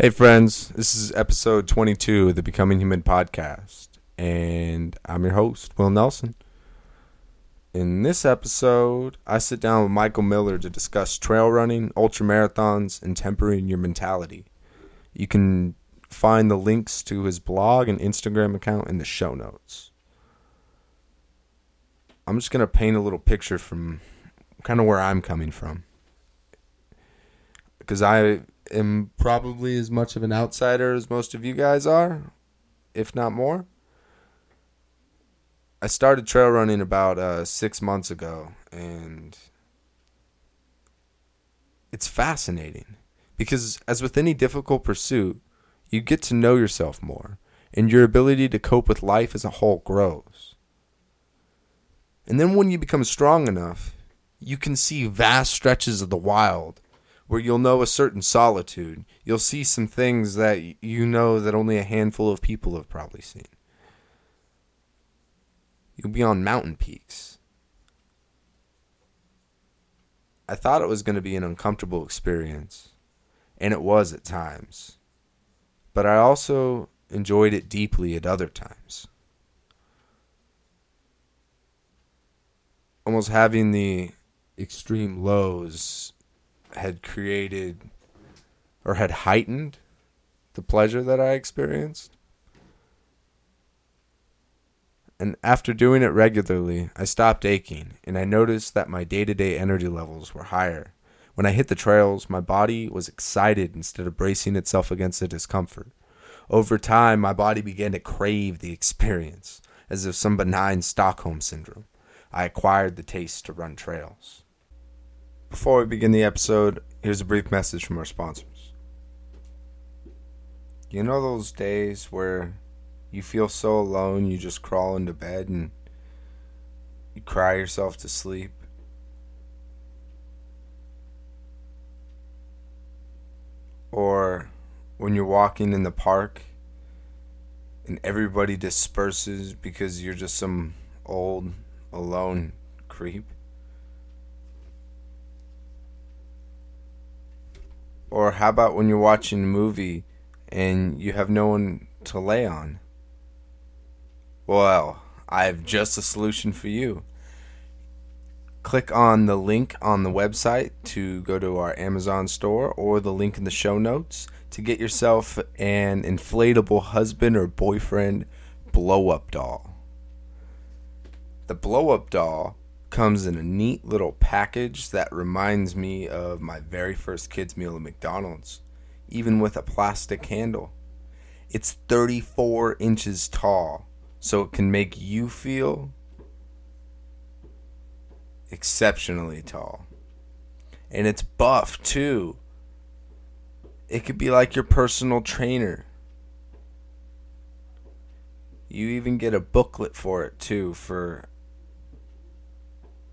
Hey, friends, this is episode 22 of the Becoming Human podcast, and I'm your host, Will Nelson. In this episode, I sit down with Michael Miller to discuss trail running, ultra marathons, and tempering your mentality. You can find the links to his blog and Instagram account in the show notes. I'm just going to paint a little picture from kind of where I'm coming from. Because I am probably as much of an outsider as most of you guys are, if not more. I started trail running about uh, six months ago, and it's fascinating because, as with any difficult pursuit, you get to know yourself more, and your ability to cope with life as a whole grows. And then, when you become strong enough, you can see vast stretches of the wild where you'll know a certain solitude. You'll see some things that you know that only a handful of people have probably seen. You'll be on mountain peaks. I thought it was going to be an uncomfortable experience, and it was at times. But I also enjoyed it deeply at other times. Almost having the extreme lows had created or had heightened the pleasure that I experienced. And after doing it regularly, I stopped aching and I noticed that my day to day energy levels were higher. When I hit the trails, my body was excited instead of bracing itself against the discomfort. Over time, my body began to crave the experience, as if some benign Stockholm syndrome. I acquired the taste to run trails. Before we begin the episode, here's a brief message from our sponsors. You know those days where you feel so alone you just crawl into bed and you cry yourself to sleep? Or when you're walking in the park and everybody disperses because you're just some old, alone creep? Or how about when you're watching a movie and you have no one to lay on? Well, I have just a solution for you. Click on the link on the website to go to our Amazon store or the link in the show notes to get yourself an inflatable husband or boyfriend blow up doll. The blow up doll comes in a neat little package that reminds me of my very first kids meal at McDonald's, even with a plastic handle. It's 34 inches tall, so it can make you feel exceptionally tall. And it's buff too. It could be like your personal trainer. You even get a booklet for it too for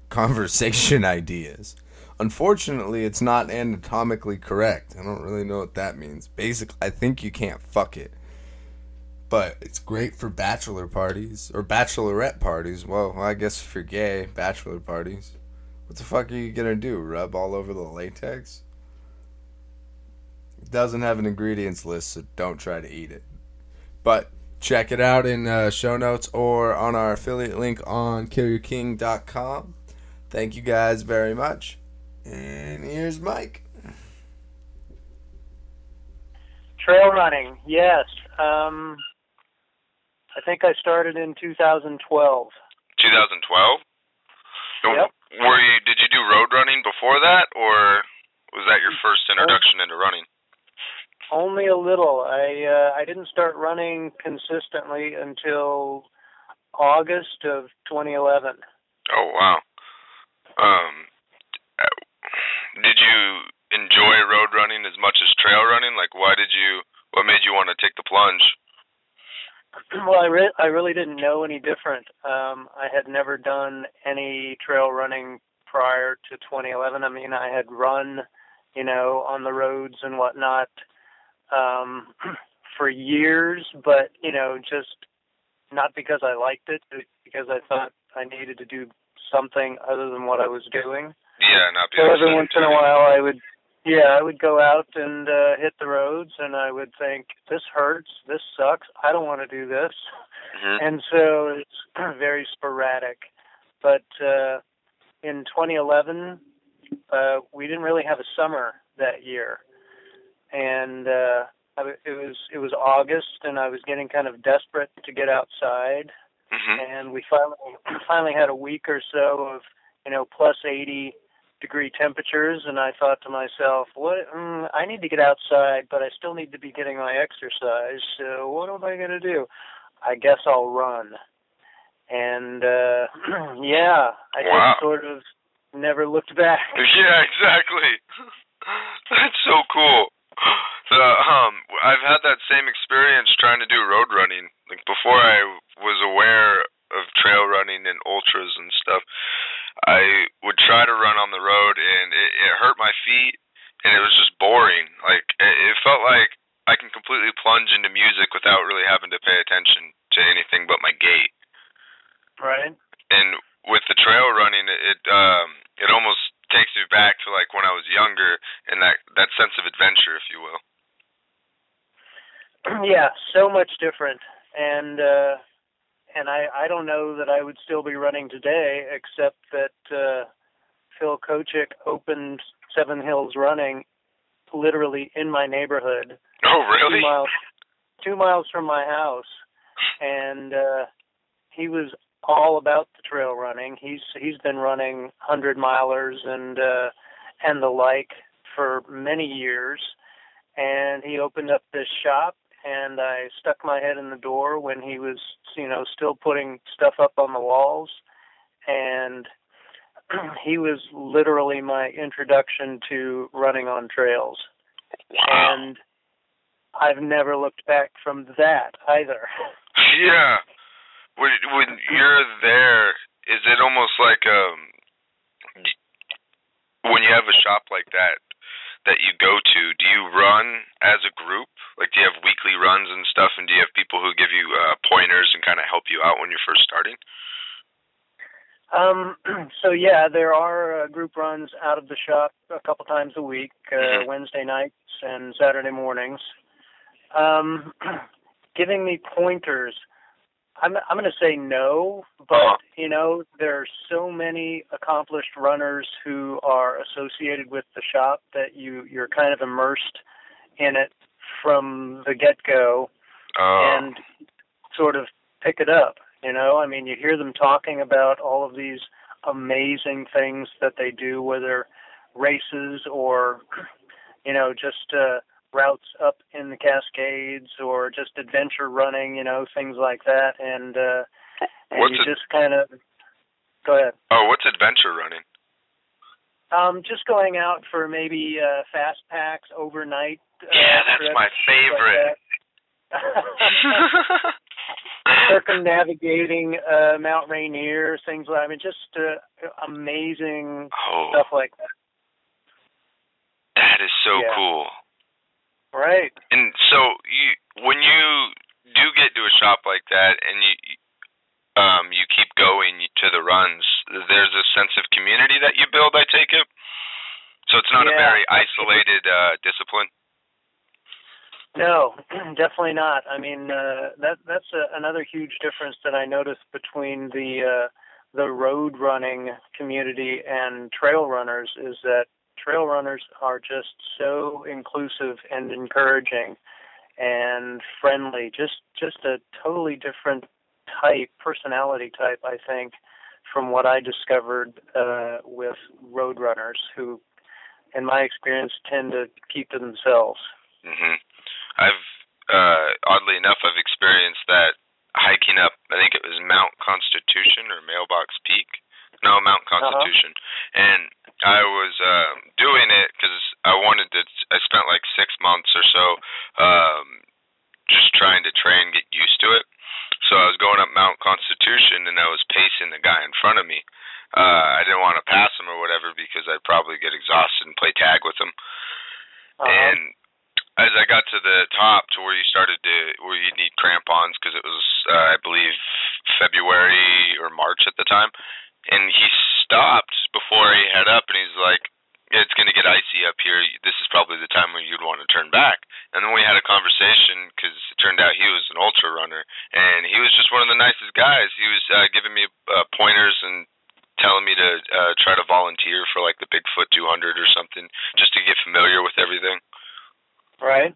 conversation ideas. Unfortunately, it's not anatomically correct. I don't really know what that means. Basically, I think you can't fuck it. But it's great for bachelor parties or bachelorette parties. Well, I guess if you're gay, bachelor parties. What the fuck are you gonna do? Rub all over the latex? It doesn't have an ingredients list, so don't try to eat it. But check it out in uh, show notes or on our affiliate link on killyourking.com. Thank you guys very much. And here's Mike. Trail running, yes. Um, I think I started in 2012. 2012. Yep. Were you? Did you do road running before that, or was that your first introduction into running? Only a little. I uh, I didn't start running consistently until August of 2011. Oh wow. Um, did you enjoy road running as much as trail running? Like, why did you? What made you want to take the plunge? well, I re- I really didn't know any different. Um, I had never done any trail running prior to 2011. I mean, I had run, you know, on the roads and whatnot um, for years, but you know, just not because I liked it, because I thought I needed to do something other than what I was doing. Yeah, not So every once in a while, I would, yeah, I would go out and uh, hit the roads, and I would think, "This hurts. This sucks. I don't want to do this." Mm-hmm. And so it's very sporadic. But uh, in 2011, uh, we didn't really have a summer that year, and uh, I, it was it was August, and I was getting kind of desperate to get outside, hmm and we finally finally had a week or so of you know plus 80 degree temperatures and I thought to myself what mm, I need to get outside but I still need to be getting my exercise so what am I going to do I guess I'll run and uh yeah I Wow. just sort of never looked back Yeah, exactly. That's so cool. So, um, I've had that same experience trying to do road running. Like before, I was aware of trail running and ultras and stuff. I would try to run on the road, and it, it hurt my feet, and it was just boring. Like it, it felt like I can completely plunge into music without really having to pay attention to anything but my gait. right and with the trail running it it, um it almost takes me back to like when I was younger and that that sense of adventure if you will. yeah, so much different. And uh and I I don't know that I would still be running today except that uh Phil Kochik opened Seven Hills Running literally in my neighborhood, Oh really? two miles two miles from my house. And uh he was all about the trail running. He's he's been running hundred milers and uh and the like for many years and he opened up this shop and I stuck my head in the door when he was, you know, still putting stuff up on the walls and he was literally my introduction to running on trails Wow. and I've never looked back from that either. Yeah. When when you're there, is it almost like um when you have a shop like that that you go to, do you run as a group? Like do you have weekly runs and stuff and do you have people who give you uh pointers and kind of help you out when you're first starting? Um, so yeah, there are uh, group runs out of the shop a couple times a week, uh, Mhm. Wednesday nights and Saturday mornings. Um, giving me pointers. I'm I'm going to say no, but Uh-huh. you know there are so many accomplished runners who are associated with the shop that you you're kind of immersed in it from the get go Oh. and sort of pick it up. You know, I mean, you hear them talking about all of these amazing things that they do, whether races or, you know, just uh, routes up in the Cascades or just adventure running, you know, things like that. And, uh, and What's you just kind of go ahead. Oh, what's adventure running? Um, just going out for maybe uh, fast packs overnight. Uh, Yeah, that's trips, my favorite. like circumnavigating uh, Mount Rainier, things like I mean, just uh, amazing oh, stuff like that. that is so Yeah. cool. Right. And so you when you do get to a shop like that and you um you keep going to the runs, there's a sense of community that you build, I take it. So it's not a very isolated uh discipline. No, definitely not. I mean, uh, that that's a, another huge difference that I noticed between the uh, the road running community and trail runners is that trail runners are just so inclusive and encouraging and friendly. Just just a totally different type, personality type, I think, from what I discovered uh, with road runners who, in my experience, tend to keep to themselves. Mhm. I've uh oddly enough I've experienced that hiking up I think it was Mount Constitution or Mailbox Peak. No, Mount Constitution. And I was um doing it cuz I wanted to I spent like 6 months or so um just trying to train get used to it. So I was going up Mount Constitution and I was pacing the guy in front of me. Uh I didn't want to pass him or whatever because I'd probably get exhausted and play tag with him. Uh-huh. And as I got to the top, to where you started to where you need crampons because it was, uh, I believe, February or March at the time, and he stopped before he head up, and he's like, it's going to get icy up here. This is probably the time when you'd want to turn back. And then we had a conversation because it turned out he was an ultra runner, and he was just one of the nicest guys. He was uh, giving me uh, pointers and telling me to uh, try to volunteer for like the Bigfoot 200 or something, just to get familiar with everything. Right.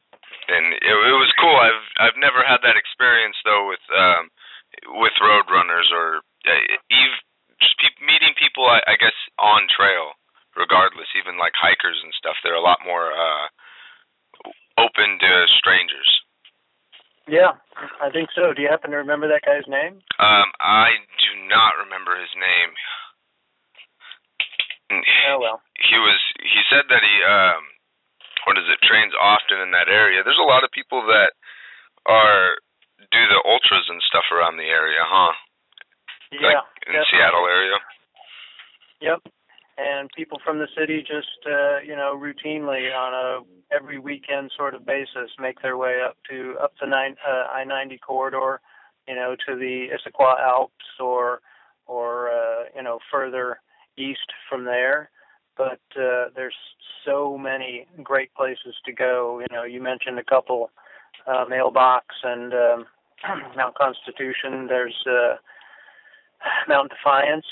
And it, it was cool. I've I've never had that experience though with um with road runners or uh, even just pe- meeting people. I, I guess on trail regardless, even like hikers and stuff, they're a lot more uh, open to strangers. Yeah, I think so. Do you happen to remember that guy's name? Um, I do not remember his name. Oh well. He was. He said that he um, what is it? Trains often in that area. There's a lot of people that are do the ultras and stuff around the area, huh? Yeah. Like in definitely. Seattle area. Yep and people from the city just uh, you know routinely on a weekend sort of basis make their way up to up the nine uh, I-90 corridor, you know, to the Issaquah Alps or or uh, you know further east from there. But uh, there's so many great places to go. You know, you mentioned a couple, uh, Mailbox and um, Mount Constitution. There's uh, Mount Defiance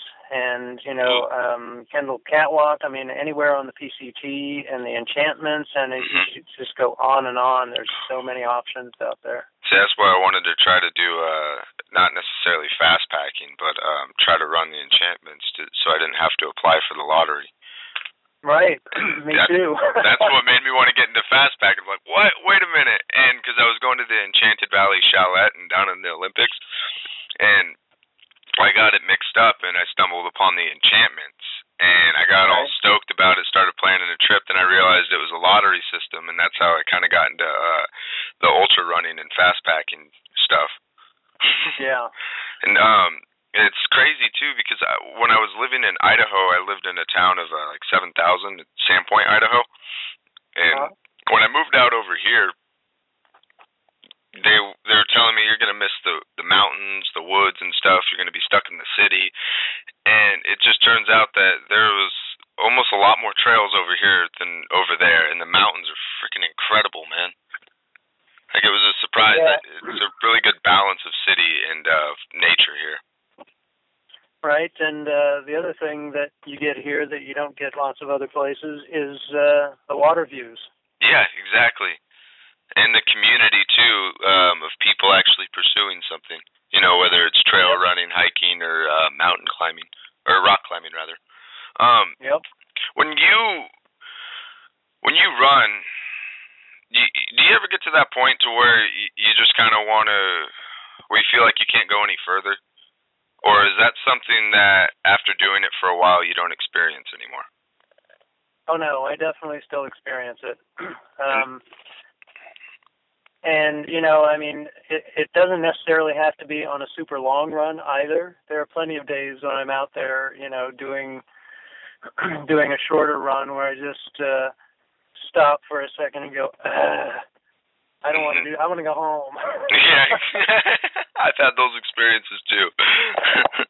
and you know um, Kendall Catwalk. I mean, anywhere on the PCT and the enchantments, and it, you just go on and on. There's so many options out there. See, that's why I wanted to try to do uh, not necessarily fast packing, but um, try to run the enchantments to, so I didn't have to apply for the lottery. Right, me that, too. that's what made me want to get into fast pack. I'm like, what? Wait a minute, and because I was going to the Enchanted Valley Chalet and down in the Olympics, and I got it mixed up and I stumbled upon the enchantments and I got all stoked about it, started planning a trip, then I realized it was a lottery system and that's how I kind of got into uh the ultra running and fast packing stuff. yeah. and um it's crazy too because I, when I was living in Idaho, I lived in a town of uh, like 7,000, Sandpoint, Idaho. And uh-huh. when I moved out over here, they they were telling me you're gonna miss the the mountains, the woods and stuff. You're gonna be stuck in the city, and it just turns out that there was almost a lot more trails over here than over there, and the mountains are freaking incredible, man. Like it was a surprise. Yeah. It's a really good balance of city and uh, nature here. Right, and uh, the other thing that you get here that you don't get lots of other places is uh, the water views. Yeah, exactly and the community too um, of people actually pursuing something. You know, whether it's trail yep. running, hiking, or uh, mountain climbing, or rock climbing rather. Um, yep. When you when you run, you, do you ever get to that point to where you, you just kind of want to, where you feel like you can't go any further, or is that something that after doing it for a while you don't experience anymore? Oh no, I definitely still experience it. um, and you know, I mean, it, it doesn't necessarily have to be on a super long run either. There are plenty of days when I'm out there, you know, doing doing a shorter run where I just uh, stop for a second and go. I don't want to do. I want to go home. yeah, I've had those experiences too.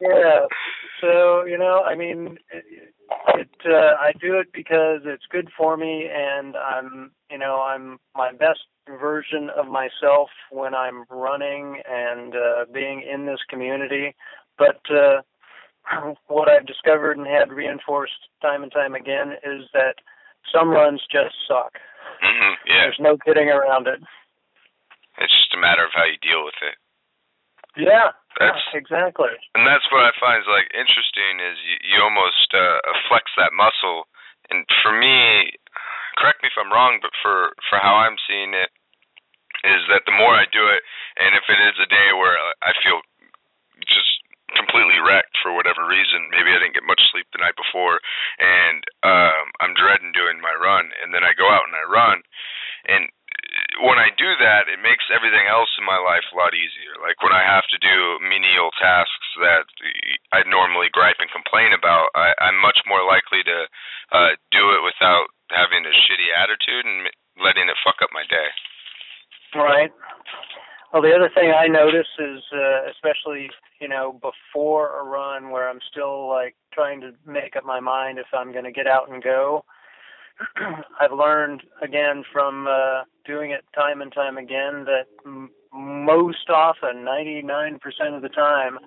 yeah. So you know, I mean, uh, I do it because it's good for me, and I'm, you know, I'm my best version of myself when I'm running and uh, being in this community. But uh, what I've discovered and had reinforced time and time again is that some runs just suck. Mm-hmm, yeah. There's no getting around it. It's just a matter of how you deal with it. Yeah, that's, yeah, exactly. And that's what I find is like interesting is you, you almost uh, flex that muscle. And for me, correct me if I'm wrong, but for for how I'm seeing it, is that the more I do it, and if it is a day where I feel just completely wrecked for whatever reason, maybe I didn't get much sleep the night before, and um, I'm dreading doing my run, and then I go out and I run, and when I do that, it makes everything else in my life a lot easier. Like when I have to do menial tasks that I normally gripe and complain about, I, I'm much more likely to uh, do it without having a shitty attitude and letting it fuck up my day. Right. Well, the other thing I notice is, uh, especially you know, before a run where I'm still like trying to make up my mind if I'm going to get out and go. I've learned again from uh, doing it time and time again that m- most often, 99% of the time,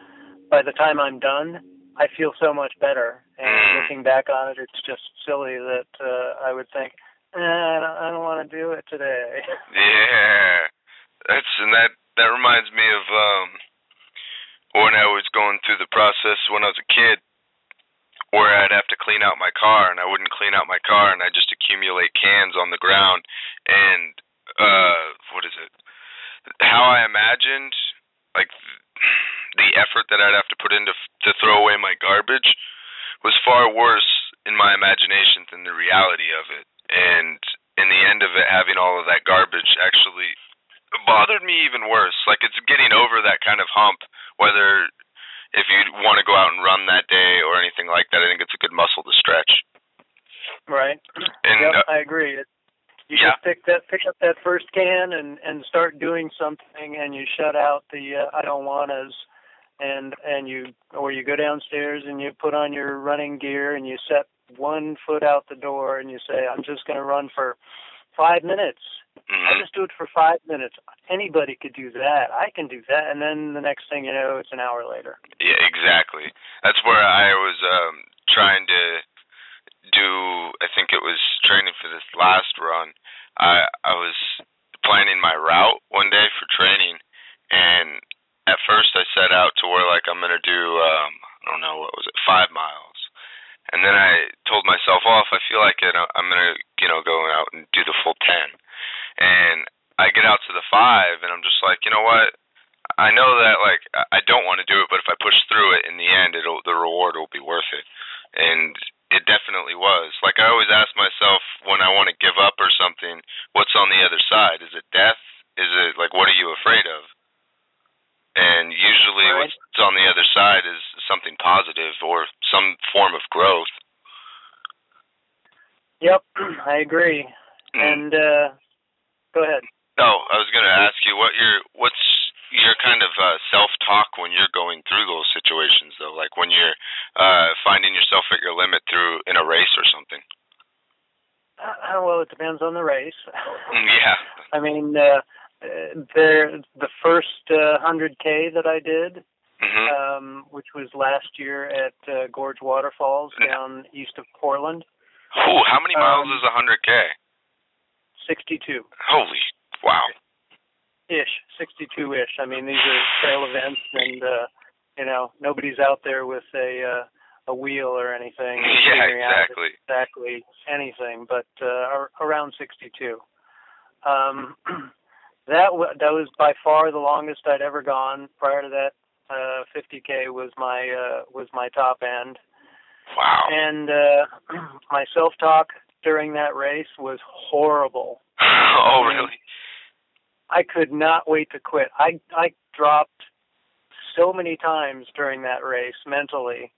by the time I'm done, I feel so much better. And Mm. looking back on it, it's just silly that uh, I would think, I don't, I don't want to do it today. Yeah, that's and that that reminds me of um when I was going through the process when I was a kid, where I'd have to clean out my car and I wouldn't clean out my car and I just accumulate cans on the ground and uh what is it? How I imagined like the effort that I'd have to put into to throw away my garbage was far worse in my imagination than the reality of it. And in the end of it, having all of that garbage actually bothered me even worse. Like it's getting over that kind of hump, whether if you want to go out and run that day or anything like that. I think it's a good muscle to stretch. right? And yep, uh, I agree. It, you yeah. just pick that, pick up that first can, and and start doing something, and you shut out the uh, I don't wannas, and and you or you go downstairs and you put on your running gear and you set one foot out the door and you say I'm just going to run for five minutes. I mhm. just do it for five minutes. Anybody could do that. I can do that, and then the next thing you know, it's an hour later. Yeah, exactly. That's where I was um trying to do I think it was training for this last run. I I was planning my route one day for training and at first I set out to where like I'm gonna do um I don't know what was it, five miles. And then I told myself, oh, if I feel like it, I'm gonna, you know, go out and do the full ten. And I get out to the five, and I'm just like, you know what? I know that like I don't want to do it, but if I push through it in the end, it'll the reward will be worth it. And it definitely was. Like I always ask myself when I want to give up or something, what's on the other side? Is it death? Is it like what are you afraid of? And usually Right. what's on the other side is something positive or some form of growth. Yep, I agree. Mm. And uh, go ahead. No, I was going to ask you what your what's your kind of uh, self-talk when you're going through those situations though, like when you're uh finding yourself at your limit through in a race or something. Uh, well, it depends on the race. Mm, yeah. I mean, uh, uh, there the first uh, 100K that I did, Mhm. um, which was last year at uh, Gorge Waterfalls down east of Portland, Ooh, how many miles um, is a 100k? 62 Holy wow. ish, 62 ish. I mean, these are trail events, and uh, you know, nobody's out there with a uh, a wheel or anything. Yeah, exactly. exactly anything, but uh, ar- around 62. Um, that w- that was by far the longest I'd ever gone. Prior to that, uh, 50k was my uh, was my top end, Wow. and uh, my self-talk during that race was horrible. oh really? I could not wait to quit. I I dropped so many times during that race mentally,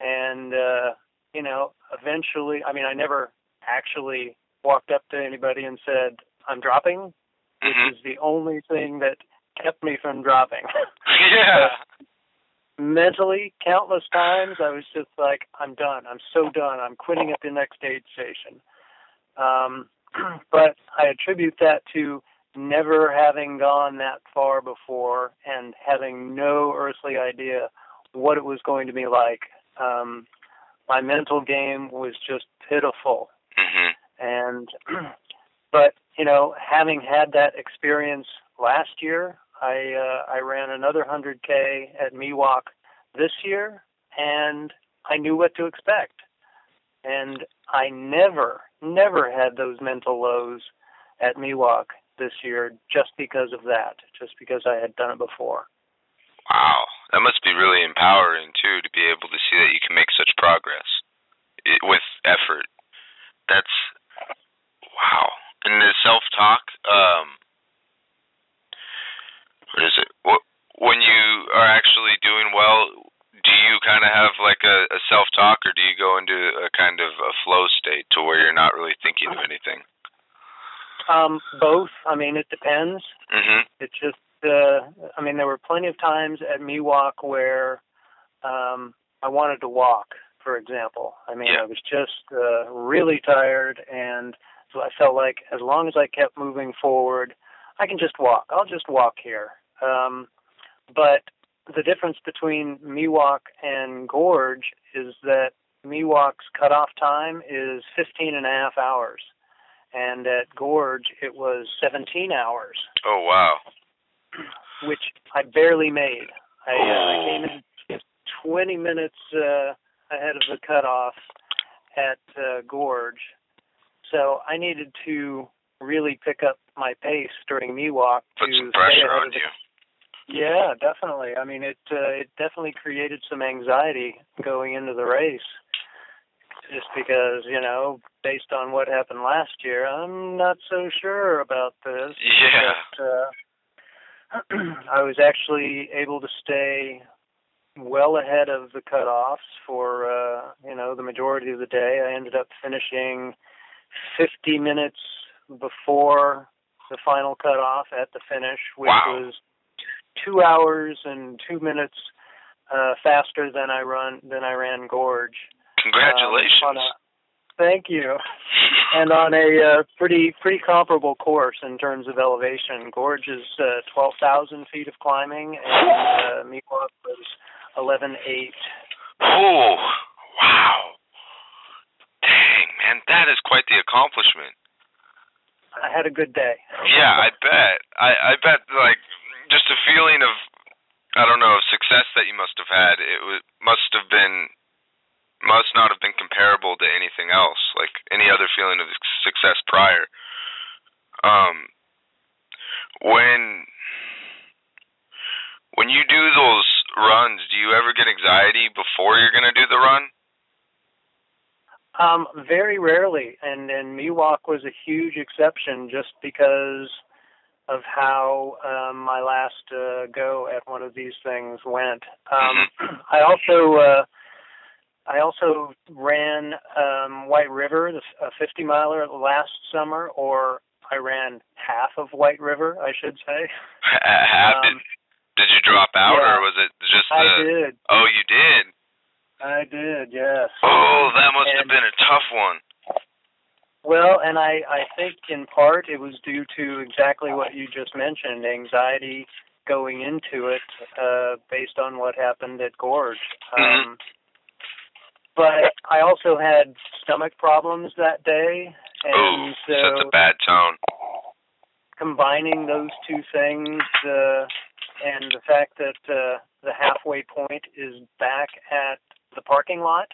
and uh, you know, eventually, I mean, I never actually walked up to anybody and said, "I'm dropping," which Mhm. is the only thing that kept me from dropping. Yeah. mentally, countless times, I was just like, "I'm done. I'm so done. I'm quitting at the next aid station." Um, but I attribute that to never having gone that far before and having no earthly idea what it was going to be like. Um, my mental game was just pitiful, Mm-hmm. and but you know, having had that experience last year, I uh, I ran another 100k at Miwok this year, and I knew what to expect. And I never, never had those mental lows at Miwok this year just because of that, just because I had done it before. Wow. That must be really empowering too to be able to see that you can make such progress i with effort. That's wow. And the self-talk um what is it? What when you are actually doing well, do you kind of have like a, a self-talk or do you go into a kind of a flow state to where you're not really thinking of anything? Um, both. I mean, it depends. Mhm. It just, uh, I mean, there were plenty of times at Miwok where um, I wanted to walk for example. I mean, Yeah. I was just uh, really tired, and so I felt like as long as I kept moving forward, I can just walk. I'll just walk here. Um, but the difference between Miwok and Gorge is that Miwok's cutoff time is 15 and a half hours, and at Gorge it was 17 hours, Oh wow. which I barely made. I, uh, I Oh. came in just 20 minutes uh, ahead of the cutoff at uh, Gorge, so I needed to really pick up my pace during Miwok Put to stay pressure ahead on of the you. yeah, definitely. I mean, it uh, it definitely created some anxiety going into the race, just because you know, based on what happened last year, I'm not so sure about this. Yeah. But, uh, I was actually able to stay well ahead of the cutoffs for uh, you know the majority of the day. I ended up finishing 50 minutes before the final cutoff at the finish, which Wow. was two hours and two minutes uh, faster than I run than I ran Gorge. Congratulations. Um, a- thank you. And on a uh, pretty pretty comparable course in terms of elevation. Gorge is uh, 12,000 feet of climbing, and uh, Miwok was 11.8. oh wow. Man, that is quite the accomplishment. I had a good day. Yeah, I bet. I I bet like just a feeling of I don't know of success that you must have had. It was, must have been must not have been comparable to anything else, like any other feeling of success prior. Um, when when you do those runs, do you ever get anxiety before you're gonna do the run? Um, very rarely, and and Miwok was a huge exception just because of how um, my last uh, go at one of these things went. Um, I also uh, I also ran um, White River, the a 50 miler last summer, or I ran half of White River, I should say. Have Um, did, did you drop out, yeah. or was it just The, I did, Oh, you did. I did, yes. Oh, that must have been a tough one. Well, and I, I think in part it was due to exactly what you just mentioned, anxiety going into it, uh, based on what happened at Gorge. Mm-hmm. Um, but I also had stomach problems that day, and sets so a bad tone. combining those two things, uh, and the fact that uh, the halfway point is back at the parking lot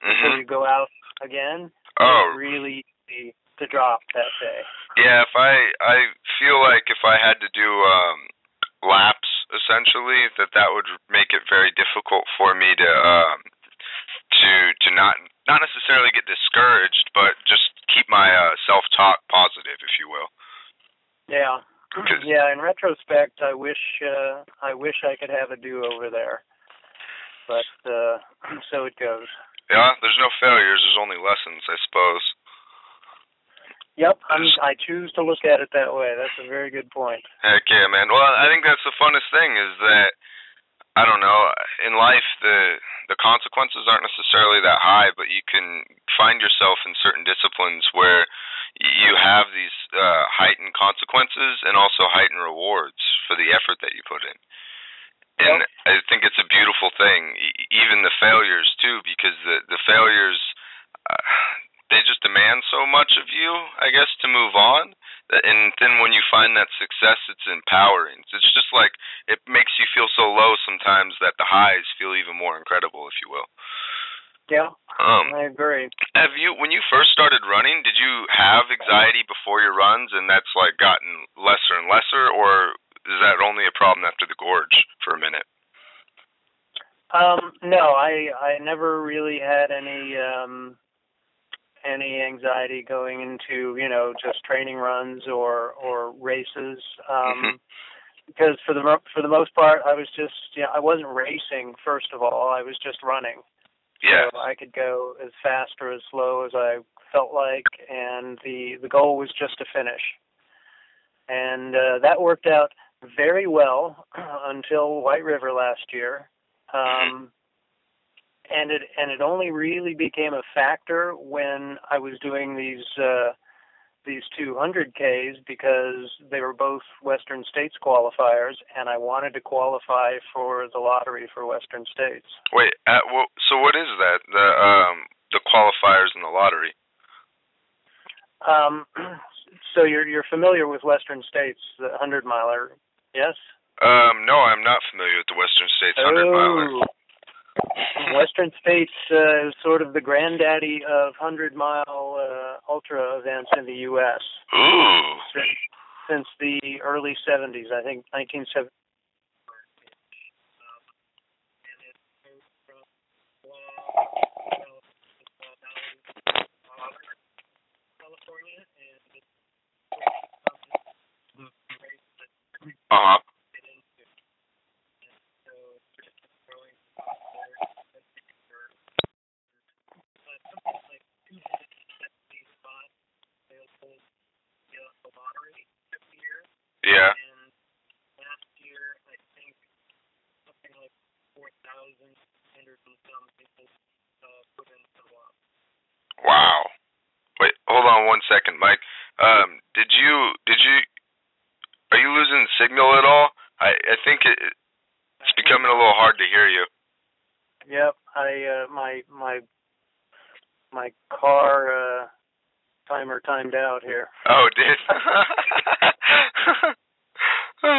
before hmm you go out again, Oh, really easy to drop that day. yeah. If I, I feel like if I had to do um laps, essentially, that that would make it very difficult for me to um to to not not necessarily get discouraged, but just keep my uh, self talk positive, if you will. Yeah. Yeah, in retrospect, I wish uh I wish I could have a do over there. But uh so it goes. Yeah, there's no failures. There's only lessons, I suppose. Yep, I'm I choose to look at it that way. That's a very good point. Heck yeah, man. Well, I think that's the funnest thing is that I don't know in life the the consequences aren't necessarily that high, but you can find yourself in certain disciplines where you have these uh, heightened consequences and also heightened rewards for the effort that you put in. And I think it's a beautiful thing, even the failures too, because the the failures uh, they just demand so much of you, I guess, to move on. And then when you find that success it's empowering. It's just like it makes you feel so low sometimes that the highs feel even more incredible if you will. Yeah, um I agree. have you when you first started running did you have anxiety before your runs and that's like gotten lesser and lesser or is that only a problem after the gorge for a minute Um no, I I never really had any um any anxiety going into, you know, just training runs or or races. Um Mhm. because for the for the most part I was just you know, I wasn't racing first of all, I was just running. yeah So I could go as fast or as slow as I felt like, and the the goal was just to finish. And uh, that worked out very well until White River last year. Um, and it and it only really became a factor when I was doing these uh, these 200 Ks because they were both Western States qualifiers, and I wanted to qualify for the lottery for Western States. Wait, uh, well, so what is that? The um, the qualifiers in the lottery? Um, so you're you're familiar with Western States, the 100 miler, yes? Um, no, I'm not familiar with the Western States 100 miler. Western States uh, is sort of the granddaddy of 100 mile uh, ultra events in the U.S. Ooh. Since, since the early 70s, I think 1970. Uh huh. Yeah. And last year, I think something like 4,000 and some people put in the lot. Wow. Wait, hold on one second, Mike. Um, did you did you are you losing signal at all? I I think it, it's becoming a little hard to hear you. Yep, I uh, my my my car uh, timer timed out here. Oh, did.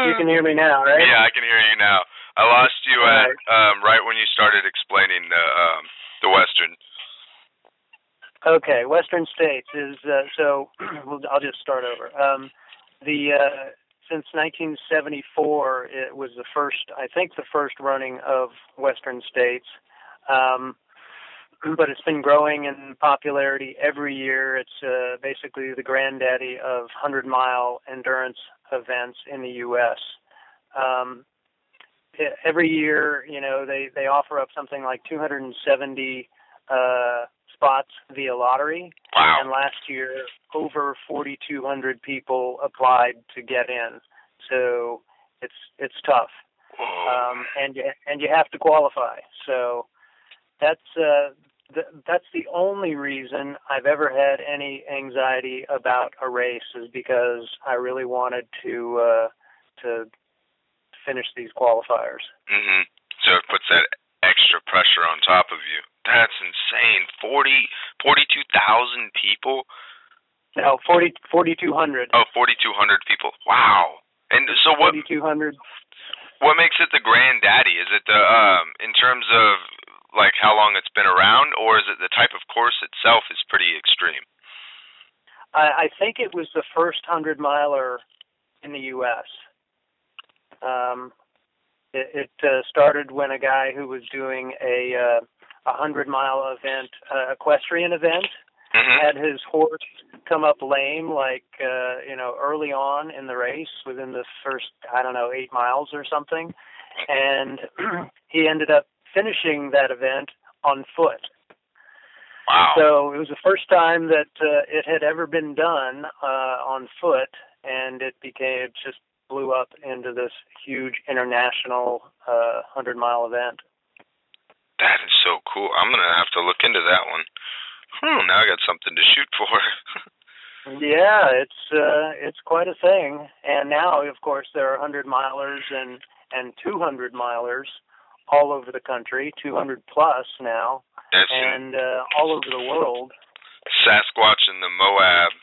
you can hear me now, right? Yeah, I can hear you now. I lost you at right. um right when you started explaining the um the western. Okay, Western States is uh, so. I'll just start over. Um, the uh, since 1974, it was the first, I think, the first running of Western States. Um, but it's been growing in popularity every year. It's uh, basically the granddaddy of 100 mile endurance events in the U.S. Um, every year, you know, they, they offer up something like 270 uh, spots via lottery. And last year, over 4,200 people applied to get in. So it's it's tough, um, and and you have to qualify. So that's uh, th- that's the only reason I've ever had any anxiety about a race is because I really wanted to uh, to finish these qualifiers. Mm-hmm. So it puts that extra pressure on top of you. That's insane. Forty, forty-two thousand people. No, 40 4,200. Oh, 4,200 people. Wow. And so what 4,200 what makes it the granddaddy? Is it the um in terms of like how long it's been around or is it the type of course itself is pretty extreme? I, I think it was the first hundred miler in the U.S. Um, it it uh, started when a guy who was doing a uh, a hundred mile event, uh, equestrian event, Mhm. had his horse come up lame, like uh, you know, early on in the race, within the first I don't know eight miles or something, and he ended up finishing that event on foot. Wow. So it was the first time that uh, it had ever been done uh, on foot, and it became it just blew up into this huge international uh, hundred mile event. that is so cool. I'm going to have to look into that one. Hmm, now I got something to shoot for. Yeah, it's uh, it's quite a thing. And now, of course, there are hundred milers and and two hundred milers all over the country, two hundred plus now, That's and uh, all over the world. Sasquatch and the Moab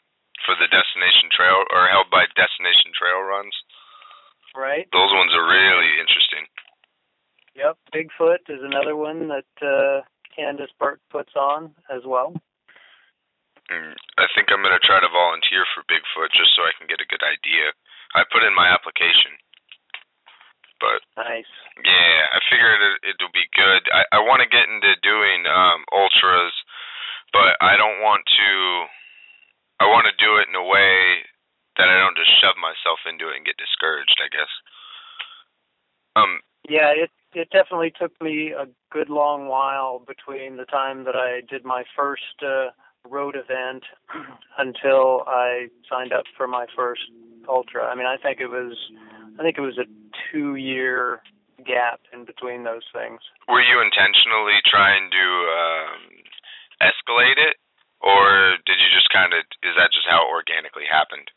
for the Destination Trail or held by Destination Trail runs. Right? Those ones are really interesting. Yep. Bigfoot is another one that uh, Candace Burt puts on as well. Mm, I think I'm going to try to volunteer for Bigfoot just so I can get a good idea. I put in my application. But Nice. yeah, I figured it, it'll be good. I, I want to get into doing um ultras, but I don't want to I want to do it in a way that I don't just shove myself into it and get discouraged, I guess. Um Yeah, it it definitely took me a good long while between the time that I did my first uh, road event until I signed up for my first ultra. I mean, I think it was I think it was a 2 year gap in between those things. Were you intentionally trying to um, escalate it, or did you just kind of? Is that just how it organically happened?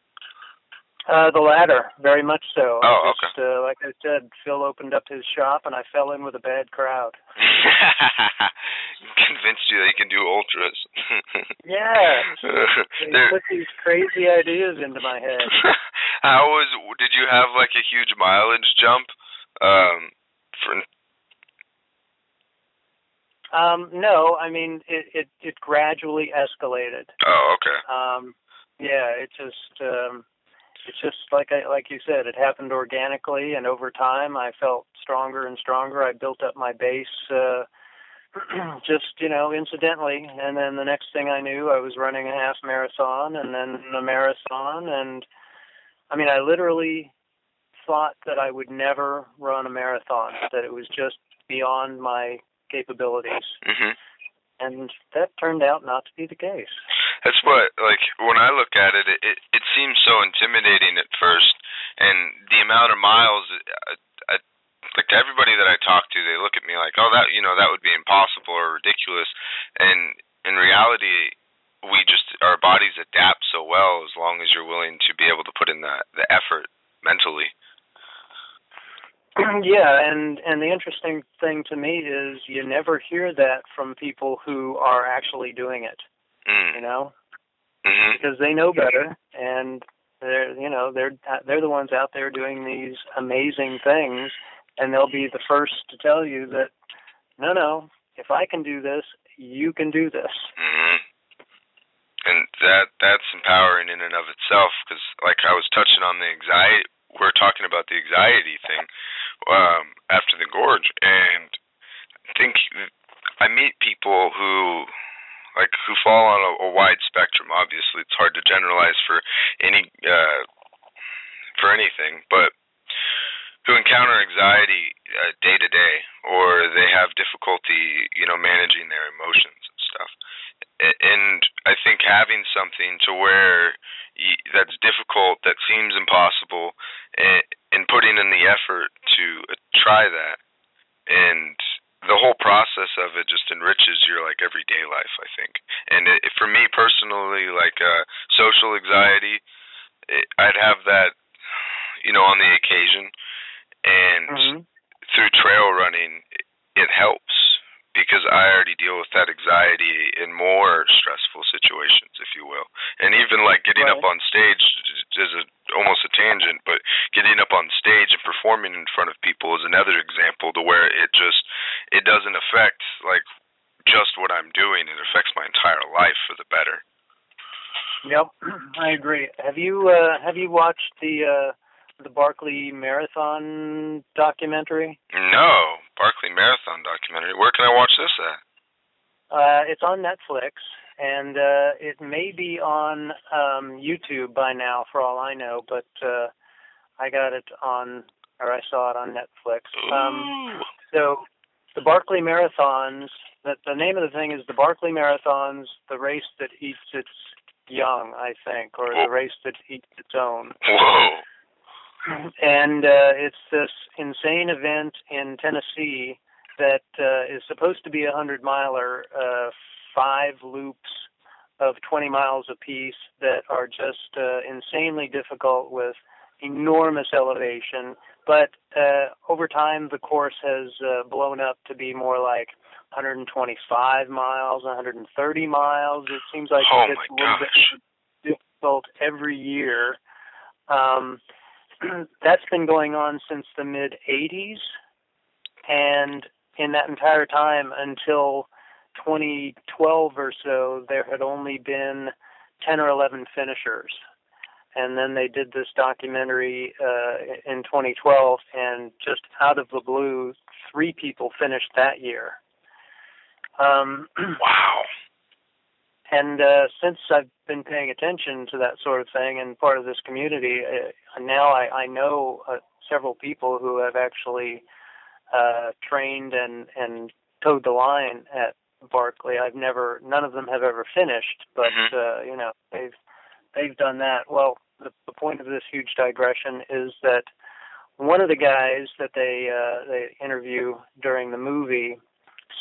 Uh, the latter, very much so. Oh, just, okay. Uh, like I said, Phil opened up his shop, and I fell in with a bad crowd. Convinced you that he can do ultras. yeah. He put these crazy ideas into my head. How was? Did you have like a huge mileage jump? Um, for um, no, I mean it, it it gradually escalated. Oh, okay. Um, yeah, it just um, it's just like I like you said, it happened organically, and over time, I felt stronger and stronger. I built up my base. Uh, just you know incidentally and then the next thing i knew i was running a half marathon and then a marathon and i mean i literally thought that i would never run a marathon that it was just beyond my capabilities mm-hmm. and that turned out not to be the case that's what like when I look at it, it it seems so intimidating at first, and the amount of miles. I, I, like to everybody that I talk to, they look at me like, oh, that you know that would be impossible or ridiculous, and in reality, we just our bodies adapt so well as long as you're willing to be able to put in the the effort mentally. Yeah, and and the interesting thing to me is you never hear that from people who are actually doing it. Mm. You know, mm-hmm. because they know better, and they're you know they're they're the ones out there doing these amazing things, and they'll be the first to tell you that no, no, if I can do this, you can do this. Mm-hmm. And that that's empowering in and of itself, because like I was touching on the anxiety, we're talking about the anxiety thing um, after the gorge, and I think I meet people who like who fall on a, a wide spectrum. Obviously, it's hard to generalize for any uh, for anything, but who encounter anxiety uh, day to day, or they have difficulty, you know, managing their emotions and stuff. And I think having something to where that's difficult, that seems impossible, and, and putting in the effort to uh, try that, and the whole process of it just enriches your like everyday life i think. And it, for me personally like uh social anxiety it, i'd have that you know on the occasion. And mm-hmm. through trail running it, it helps because I already deal with that anxiety in more stressful situations, if you will. And even like getting right. up on stage is a, almost a tangent, but getting up on stage and performing in front of people is another example to where it just it doesn't affect like just what I'm doing; it affects my entire life for the better. Yep, I agree. Have you uh, have you watched the uh, the Barkley Marathon documentary? No, Barkley Marathon documentary. Where can I watch this at? Uh, it's on Netflix, and uh, it may be on um, YouTube by now, for all I know. But uh, I got it on, or I saw it on Netflix. Um, so the Barkley Marathons. The, the name of the thing is the Barkley Marathons, the race that eats its young, I think, or the race that eats its own. Whoa and uh, it's this insane event in Tennessee that uh, is supposed to be a hundred miler, uh, five loops of 20 miles apiece that are just uh, insanely difficult with enormous elevation. But uh, over time, the course has uh, blown up to be more like 125 miles, 130 miles. It seems like oh it gets a little bit difficult every year. Um, that's been going on since the mid 80s, and in that entire time until 2012 or so, there had only been 10 or 11 finishers. And then they did this documentary uh, in 2012, and just out of the blue, three people finished that year. Um, wow and uh, since I've been paying attention to that sort of thing and part of this community, uh, now I, I know uh, several people who have actually uh, trained and and toed the line at Barkley. I've never, none of them have ever finished, but mm-hmm. uh, you know they've they've done that. Well, the, the point of this huge digression is that one of the guys that they uh, they interview during the movie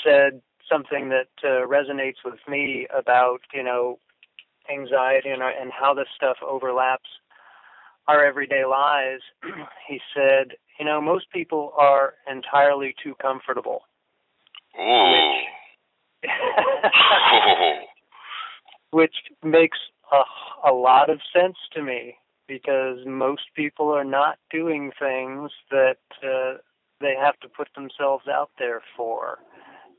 said something that uh, resonates with me about you know anxiety and and how this stuff overlaps our everyday lives. he said, you know, most people are entirely too comfortable. Ooh. Which, which makes a, a lot of sense to me because most people are not doing things that uh, they have to put themselves out there for.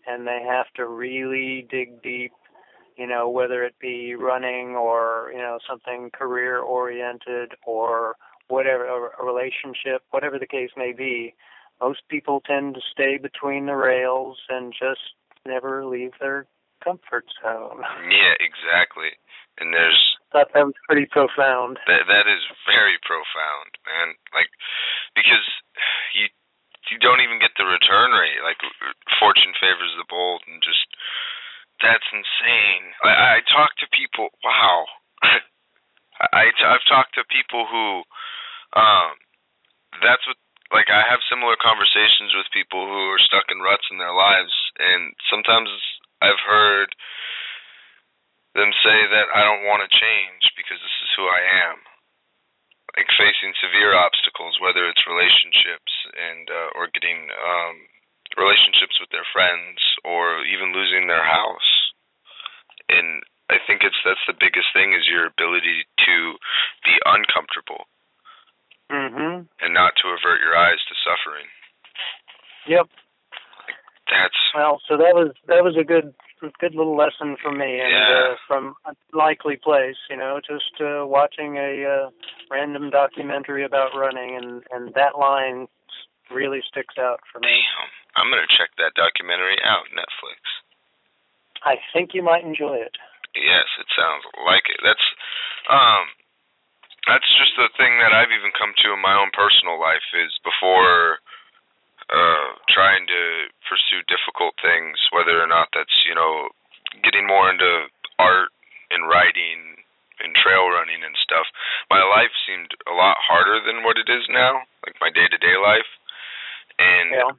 And they have to really dig deep, you know, whether it be running or, you know, something career oriented or whatever, a relationship, whatever the case may be. Most people tend to stay between the rails and just never leave their comfort zone. Yeah, exactly. And there's thought that was pretty profound. That that is very profound, man. Like because you you don't even get the return rate. Like fortune favors the bold, and just that's insane. I, I talk to people. Wow. I I've talked to people who, um, that's what like I have similar conversations with people who are stuck in ruts in their lives, and sometimes I've heard them say that I don't want to change because this is who I am. Like facing severe obstacles, whether it's relationships and uh, or getting um, relationships with their friends, or even losing their house. And I think it's that's the biggest thing is your ability to be uncomfortable, mm-hmm. and not to avert your eyes to suffering. Yep. That's well. So that was that was a good good little lesson for me, and yeah. uh, from a likely place, you know, just uh, watching a uh, random documentary about running, and and that line really sticks out for me. Damn, I'm gonna check that documentary out, Netflix. I think you might enjoy it. Yes, it sounds like it. That's um that's just the thing that I've even come to in my own personal life is before uh trying to pursue difficult things, whether or not that's, you know, getting more into art and writing and trail running and stuff. My life seemed a lot harder than what it is now, like my day-to-day life. And yeah.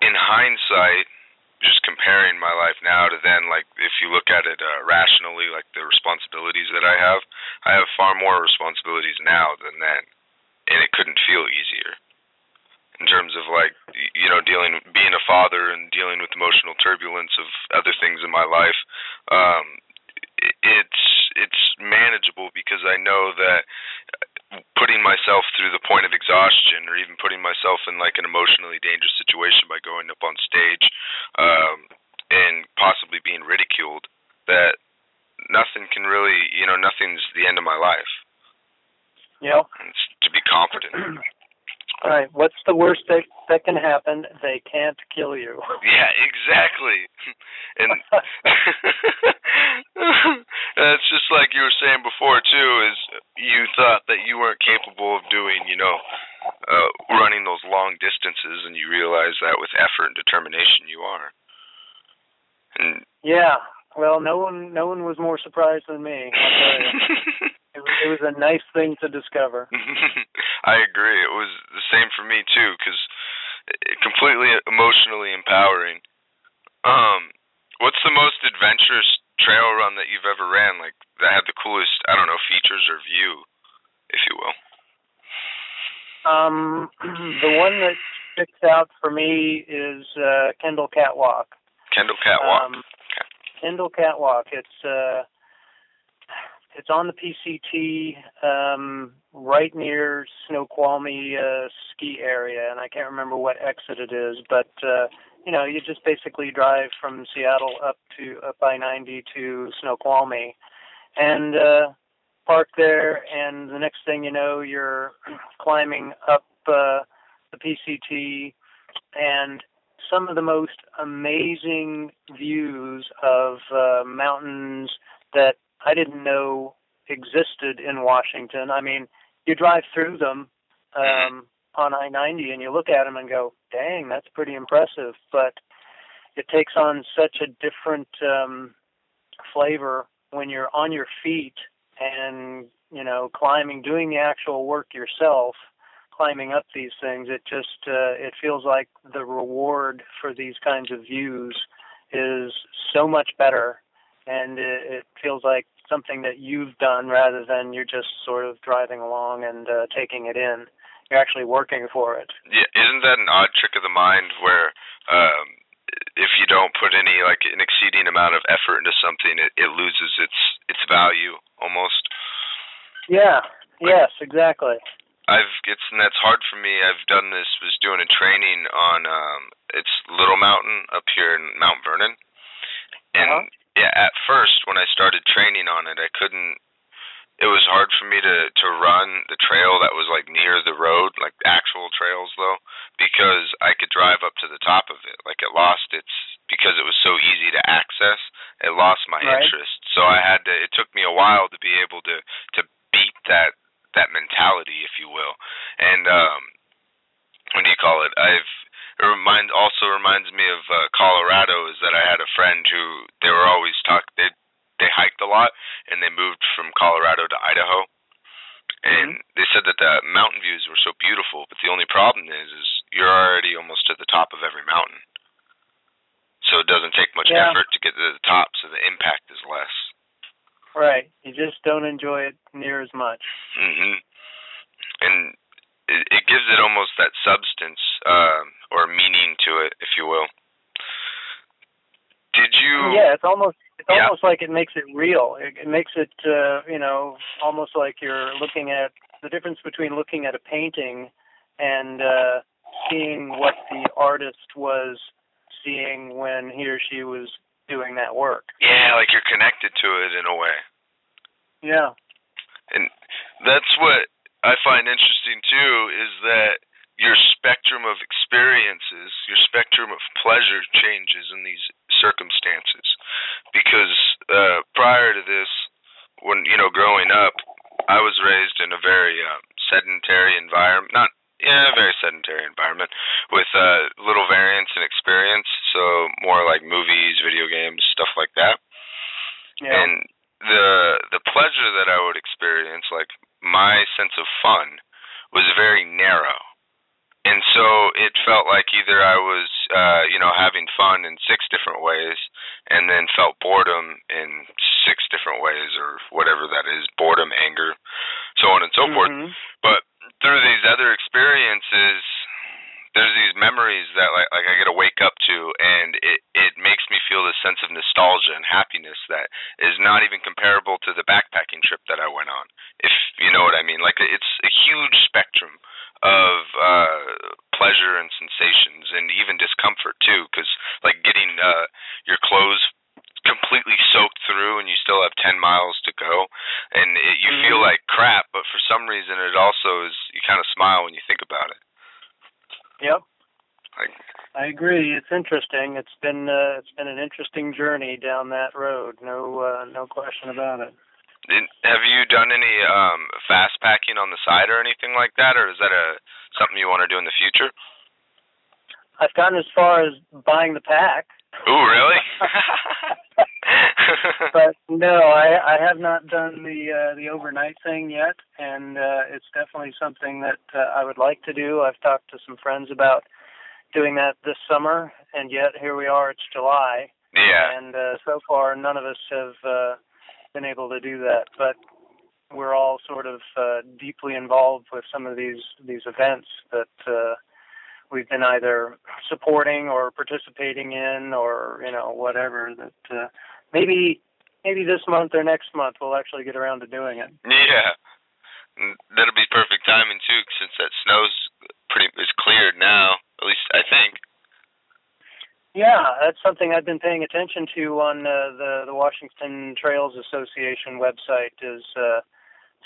in hindsight, just comparing my life now to then, like if you look at it uh, rationally, like the responsibilities that I have, I have far more responsibilities now than then, and it couldn't feel easier. In terms of like you know dealing, being a father and dealing with emotional turbulence of other things in my life, um, it's it's manageable because I know that putting myself through the point of exhaustion or even putting myself in like an emotionally dangerous situation by going up on stage um and possibly being ridiculed that nothing can really you know nothing's the end of my life. Yeah it's to be confident all right what's the worst that that can happen? They can't kill you. Yeah exactly. And that's just like you were saying before too is you thought that you weren't capable of doing you know uh running those long distances and you realize that with effort and determination you are. And yeah well no one no one was more surprised than me I'll tell you. It, was, it was a nice thing to discover i agree it was the same for me too because completely emotionally empowering um what's the most adventurous trail run that you've ever ran, like that had the coolest, I don't know, features or view, if you will? Um, the one that sticks out for me is uh, Kendall Katwalk. Kendall Katwalk. Um, Kendall Katwalk. It's uh, it's on the PCT, um, right near Snoqualmie uh, ski area, and I can't remember what exit it is, but uh, you know, you just basically drive from Seattle up to up I ninety to Snoqualmie, and uh, park there, and the next thing you know, you're climbing up uh, the PCT, and some of the most amazing views of uh, mountains that I didn't know existed in Washington. I mean, you drive through them. Um, on I-90 and you look at them and go, dang, that's pretty impressive. But it takes on such a different um, flavor when you're on your feet and, you know, climbing, doing the actual work yourself climbing up these things. It just uh, it feels like the reward for these kinds of views is so much better, and it, it feels like something that you've done rather than you're just sort of driving along and uh, taking it in. You're actually working for it. Yeah, isn't that an odd trick of the mind where um, if you don't put any like an exceeding amount of effort into something, it, it loses its its value almost. Yeah. Yes. Exactly. I've it's and that's hard for me. I've done this was doing a training on um it's Little Mountain up here in Mount Vernon. And uh-huh yeah, at first when I started training on it, I couldn't. It was hard for me to to run the trail that was like near the road, like actual trails though, because I could drive up to the top of it. Like it lost its because it was so easy to access. It lost my right. interest, so I had to. It took me a while to be able to to beat that that mentality, if you will. And um, what do you call it? I've it remind also reminds me of uh, Colorado is that I had a friend who they were always talk they they hiked a lot and they moved from Colorado to Idaho. And mm-hmm. they said that the mountain views were so beautiful, but the only problem is is you're already almost to the top of every mountain. So it doesn't take much yeah. effort to get to the top, so the impact is less. Right. You just don't enjoy it near as much. Mhm. And it, it gives it almost that substance uh, or meaning to it, if you will. Did you? Yeah, it's almost it's yeah. almost like it makes it real. It, it makes it uh, you know almost like you're looking at the difference between looking at a painting and uh, seeing what the artist was seeing when he or she was doing that work. Yeah, like you're connected to it in a way. Yeah. And that's what I find interesting too is that your spectrum of experiences, your spectrum of pleasure changes in these circumstances. Because uh, prior to this, when you know growing up, I was raised in a very uh, sedentary environment, not yeah, very sedentary environment with uh, little variance in experience. So more like movies, video games, stuff like that. Yeah. And the the pleasure that I would experience, like my sense of fun was very narrow. And so it felt like either I was, uh, you know, having fun in six different ways, and then felt boredom in six different ways, or whatever that is, boredom, anger, so on and so mm-hmm. forth. But through these other experiences, there's these memories that like like I get to wake up to, and it it makes me feel this sense of nostalgia and happiness that is not even comparable to the backpacking trip that I went on. If you know what I mean, like it's a huge spectrum of uh pleasure and sensations and even discomfort too because like getting uh your clothes completely soaked through and you still have 10 miles to go and it, you mm-hmm. feel like crap but for some reason it also is you kind of smile when you think about it Yep. I agree. It's interesting. It's been uh, it's been an interesting journey down that road. No uh, no question about it. Have you done any um, fast packing on the side or anything like that, or is that a something you want to do in the future? I've gotten as far as buying the pack. Ooh, really? but no, I I have not done the uh, the overnight thing yet, and uh, it's definitely something that uh, I would like to do. I've talked to some friends about doing that this summer, and yet here we are. It's July. Yeah. And uh, so far, none of us have uh, been able to do that, but we're all sort of uh, deeply involved with some of these these events that. Uh, we've been either supporting or participating in or you know whatever that uh, maybe maybe this month or next month we'll actually get around to doing it. Yeah, that'll be perfect timing too, since that snow's pretty is cleared now. At least I think. Yeah, that's something I've been paying attention to on uh, the the Washington Trails Association website is uh,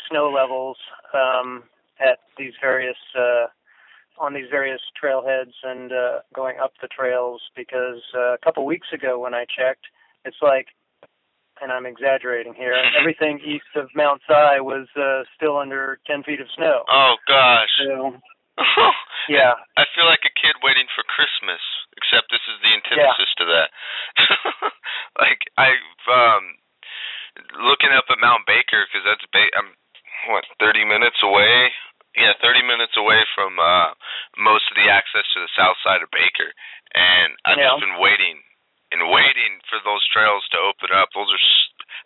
snow levels um, at these various uh, on these various trailheads and uh, going up the trails because uh, a couple weeks ago when I checked, it's like, and I'm exaggerating here, everything east of Mount Si was uh, still under 10 feet of snow. Oh gosh. So, yeah. I feel like a kid waiting for Christmas, except this is the antithesis yeah. to that. like I've um looking up at Mount Baker because that's ba- I'm what 30 minutes away Yeah, 30 minutes away from uh most of the access to the south side of Baker, and I've Yeah. just been waiting and waiting for those trails to open up. Those are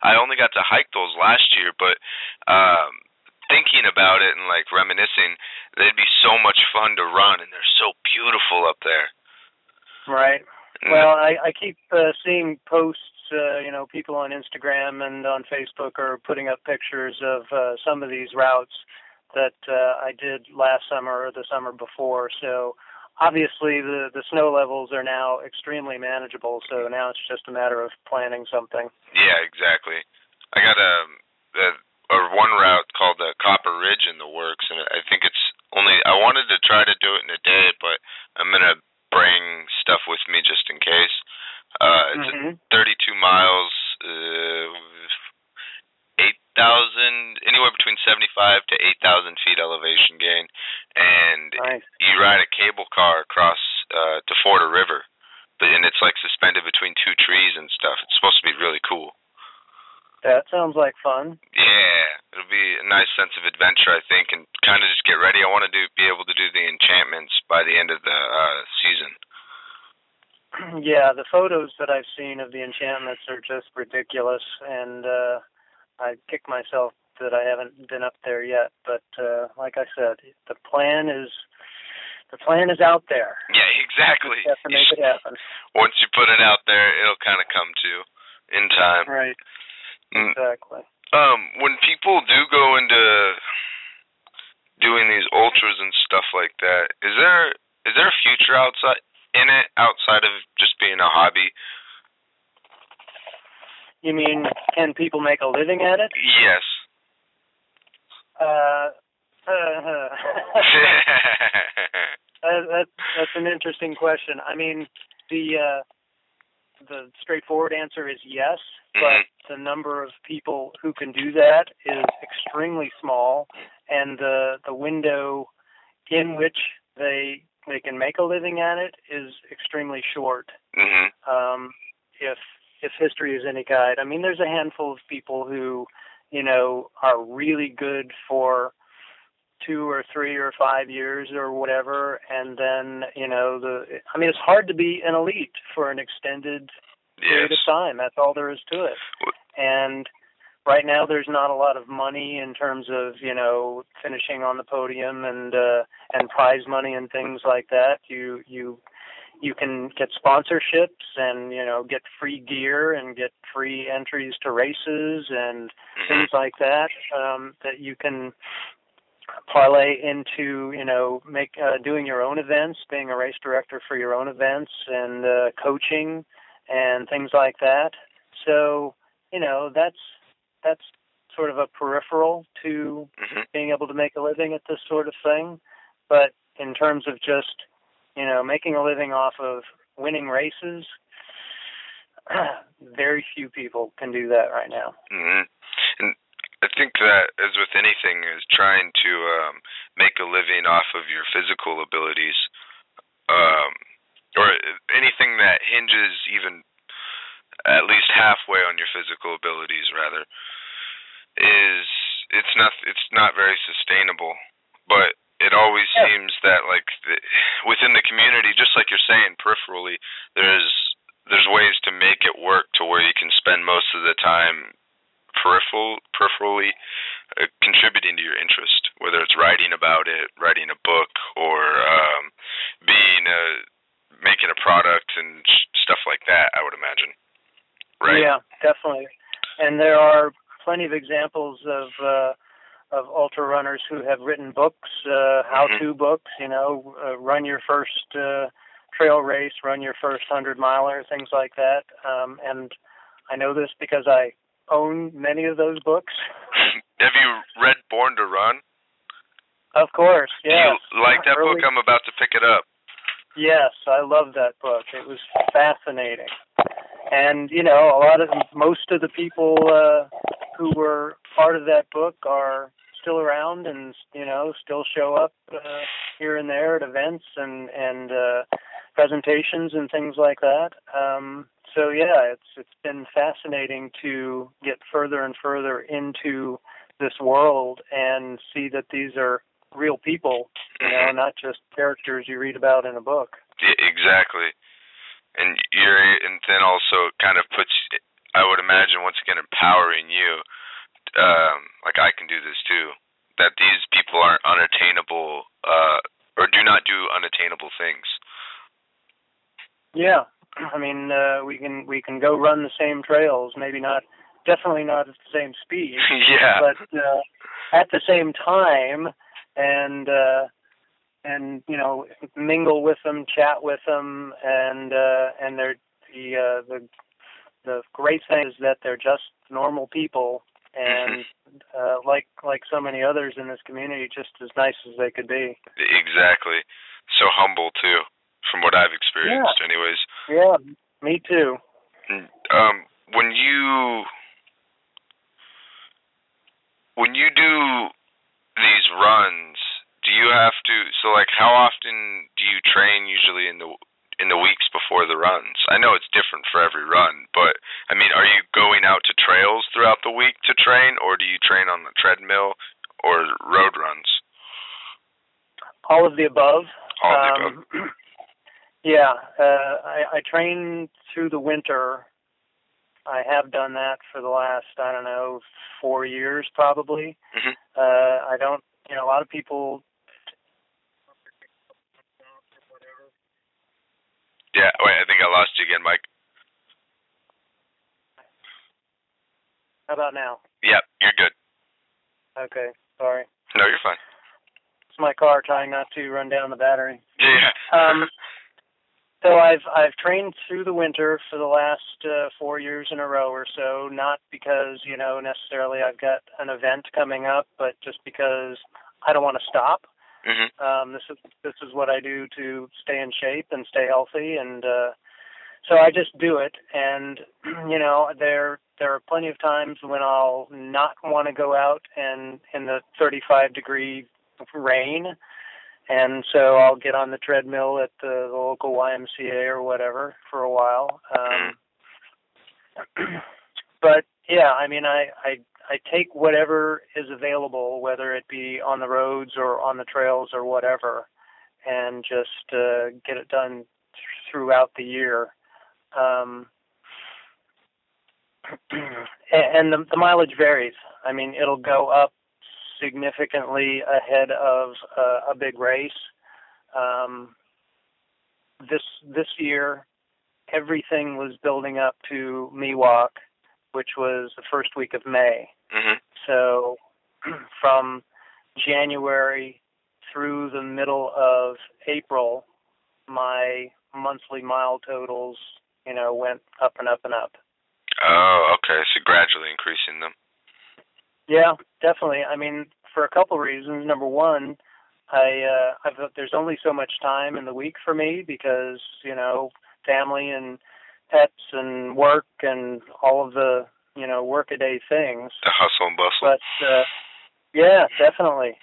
I only got to hike those last year, but um thinking about it and like reminiscing, they'd be so much fun to run, and they're so beautiful up there. Right. Well, I, I keep uh, seeing posts. Uh, you know, people on Instagram and on Facebook are putting up pictures of uh, some of these routes that uh, I did last summer or the summer before. So obviously, the the snow levels are now extremely manageable. So now it's just a matter of planning something. Yeah, exactly. I got a, a or one route called the Copper Ridge in the works, and I think it's only. I wanted to try to do it in a day, but I'm gonna bring stuff with me just in case. Uh, it's Mhm. 32 miles, uh, 8,000, anywhere between 75 to 8,000 feet elevation gain, and Nice. you ride a cable car across uh, to Florida River, but and it's like suspended between two trees and stuff. It's supposed to be really cool. That sounds like fun. Yeah, it'll be a nice sense of adventure, I think, and kind of just get ready. I want to do be able to do the enchantments by the end of the uh, season. yeah, the photos that I've seen of the enchantments are just ridiculous, and uh, I kick myself that I haven't been up there yet. But uh, like I said, the plan is the plan is out there. Yeah, exactly. Just have to make it happen. Once you put it out there, it'll kind of come to you in time. Right. Mm. Exactly. Um, when people do go into doing these ultras and stuff like that, is there is there a future outside in it outside of just being a hobby? You mean can people make a living at it? Yes. Uh, uh, Uh, that, that's an interesting question. I mean, the uh, the straightforward answer is yes, but the number of people who can do that is extremely small, and the the window in which they they can make a living at it is extremely short. mhm. Um, if if history is any guide, I mean, there's a handful of people who, you know, are really good for two or three or five years or whatever, and then you know the. I mean, it's hard to be an elite for an extended period Yes. of time. That's all there is to it. And right now, there's not a lot of money in terms of you know finishing on the podium and uh, and prize money and things like that. You you you can get sponsorships and you know get free gear and get free entries to races and Mhm. things like that um, that you can parlay into you know make uh, doing your own events, being a race director for your own events, and uh, coaching and things like that. So you know that's that's sort of a peripheral to Mhm. being able to make a living at this sort of thing. But in terms of just you know making a living off of winning races, very few people can do that right now. hmm And I think that, as with anything, is trying to um, make a living off of your physical abilities, um, or anything that hinges even at least halfway on your physical abilities, rather, is it's not it's not very sustainable. But it always Yeah. seems that like the, within the community, just like you're saying, peripherally, there's there's ways to make it work to where you can spend most of the time peripheral peripherally uh, contributing to your interest, whether it's writing about it, writing a book, or um, being a making a product and stuff like that. I would imagine, right? Yeah, definitely. And there are plenty of examples of uh, of ultra runners who have written books, uh, how-to books. You know, uh, run your first uh, trail race, run your first hundred miler, things like that. Um, and I know this because I own many of those books. Have you read Born to Run? Of course, Do you like that Early- book? I'm about to pick it up. Yes, I love that book. It was fascinating. And you know, a lot of most of the people uh who were part of that book are still around and you know, still show up uh here and there at events and and uh presentations and things like that. Um so yeah, it's it's been fascinating to get further and further into this world and see that these are real people, you know, Mhm. not just characters you read about in a book. Yeah, exactly. And you're and then also kind of puts I would imagine once again empowering you um like I can do this too that these people aren't unattainable uh or do not do unattainable things. Yeah, I mean, uh, we can we can go run the same trails, maybe not, definitely not at the same speed, yeah. but uh, at the same time, and uh, and you know, mingle with them, chat with them, and uh, and they're the uh, the the great thing is that they're just normal people, and uh, like like so many others in this community, just as nice as they could be. Exactly. So humble too, from what I've experienced, anyways. Yeah, me too. Um, when you when you do these runs, do you have to? So, like, how often do you train? Usually in the in the weeks before the runs. I know it's different for every run, but I mean, are you going out to trails throughout the week to train, or do you train on the treadmill or road runs? All of the above. All of the above. Um, yeah, uh, I, I train through the winter. I have done that for the last, I don't know, four years probably. Mhm. Uh, I don't, you know, a lot of people. Yeah. Wait, I think I lost you again, Mike. How about now? Yep, you're good. Okay, sorry. No, you're fine. It's my car trying not to run down the battery. Yeah. Um, So I've I've trained through the winter for the last uh, four years in a row or so. Not because you know necessarily I've got an event coming up, but just because I don't want to stop. mhm. Um, this is this is what I do to stay in shape and stay healthy, and uh, so I just do it. And you know there there are plenty of times when I'll not want to go out and in the 35 degree rain and so I'll get on the treadmill at the, the local YMCA or whatever for a while. Um, but yeah, I mean, I, I I take whatever is available, whether it be on the roads or on the trails or whatever, and just uh, get it done th- throughout the year. Um, and the, the mileage varies. I mean, it'll go up significantly ahead of uh, a big race. Um, this this year, everything was building up to Miwok, which was the first week of May. Mhm. So from January through the middle of April, my monthly mile totals, you know, went up and up and up. Oh, okay. So gradually increasing them. Yeah, definitely. I mean, for a couple reasons. Number one, I uh, I've there's only so much time in the week for me because you know family and pets and work and all of the you know workaday things. The hustle and bustle. But uh, yeah, definitely.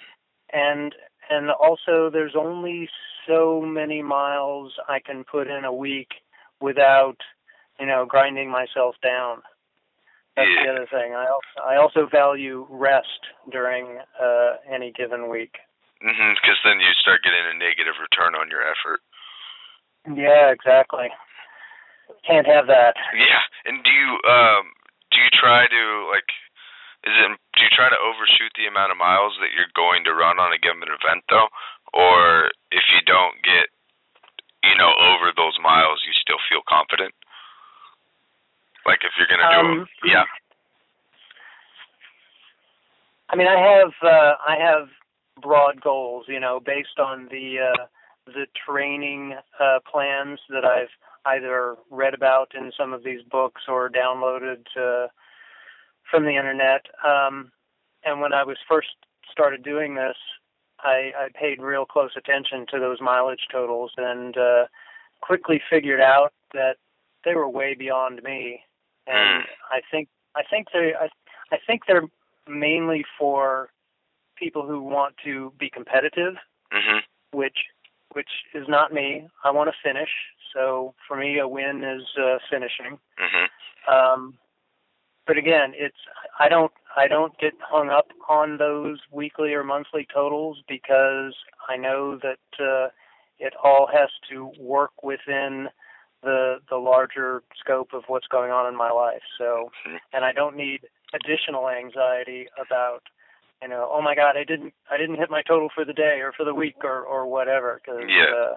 And and also there's only so many miles I can put in a week without you know grinding myself down. That's Yeah. the other thing. I also I also value rest during uh, any given week. Mhm. Because then you start getting a negative return on your effort. Yeah, exactly. Can't have that. Yeah. And do you um do you try to like is it do you try to overshoot the amount of miles that you're going to run on a given event though, or if you don't get you know over those miles, you still feel confident? Like if you're gonna do Um, yeah. I mean, I have uh, I have broad goals, you know, based on the uh, the training uh, plans that I've either read about in some of these books or downloaded uh, from the internet. Um, and when I was first started doing this, I, I paid real close attention to those mileage totals and uh, quickly figured out that they were way beyond me. And I think I think they I, I think they're mainly for people who want to be competitive, Mhm. which which is not me. I want to finish. So for me, a win is uh, finishing. Mhm. Um, but again, it's I don't I don't get hung up on those weekly or monthly totals because I know that uh, it all has to work within the the larger scope of what's going on in my life. So, mm-hmm. and I don't need additional anxiety about you know, oh my God, I didn't I didn't hit my total for the day or for the week or or whatever because yeah. uh,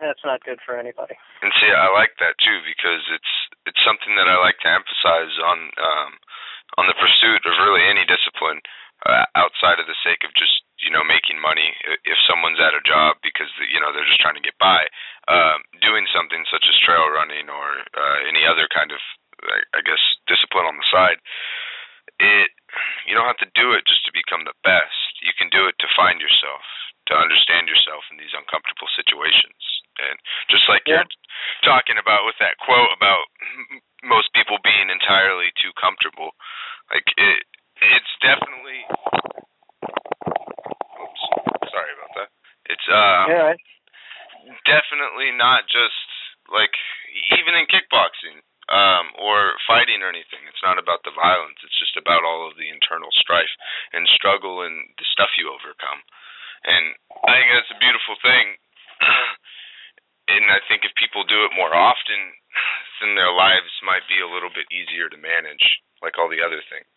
that's not good for anybody. And see, I like that too because it's it's something that I like to emphasize on um, on the pursuit of really any discipline uh, outside of the sake of just you know making money. If someone's at a job because you know they're just trying to get by, um, doing something such as trail running or uh, any other kind of I guess discipline on the side, it you don't have to do it just to become the best. You can do it to find yourself, to understand yourself in these uncomfortable situations. And just like yeah. you're talking about with that quote about most people being entirely too comfortable, like it, it's definitely. Oops, sorry about that. It's uh, yeah. Definitely not just like even in kickboxing um, or fighting or anything. It's not about the violence. It's just about all of the internal strife and struggle and the stuff you overcome. And I think that's a beautiful thing. and I think if people do it more often, then their lives might be a little bit easier to manage, like all the other things.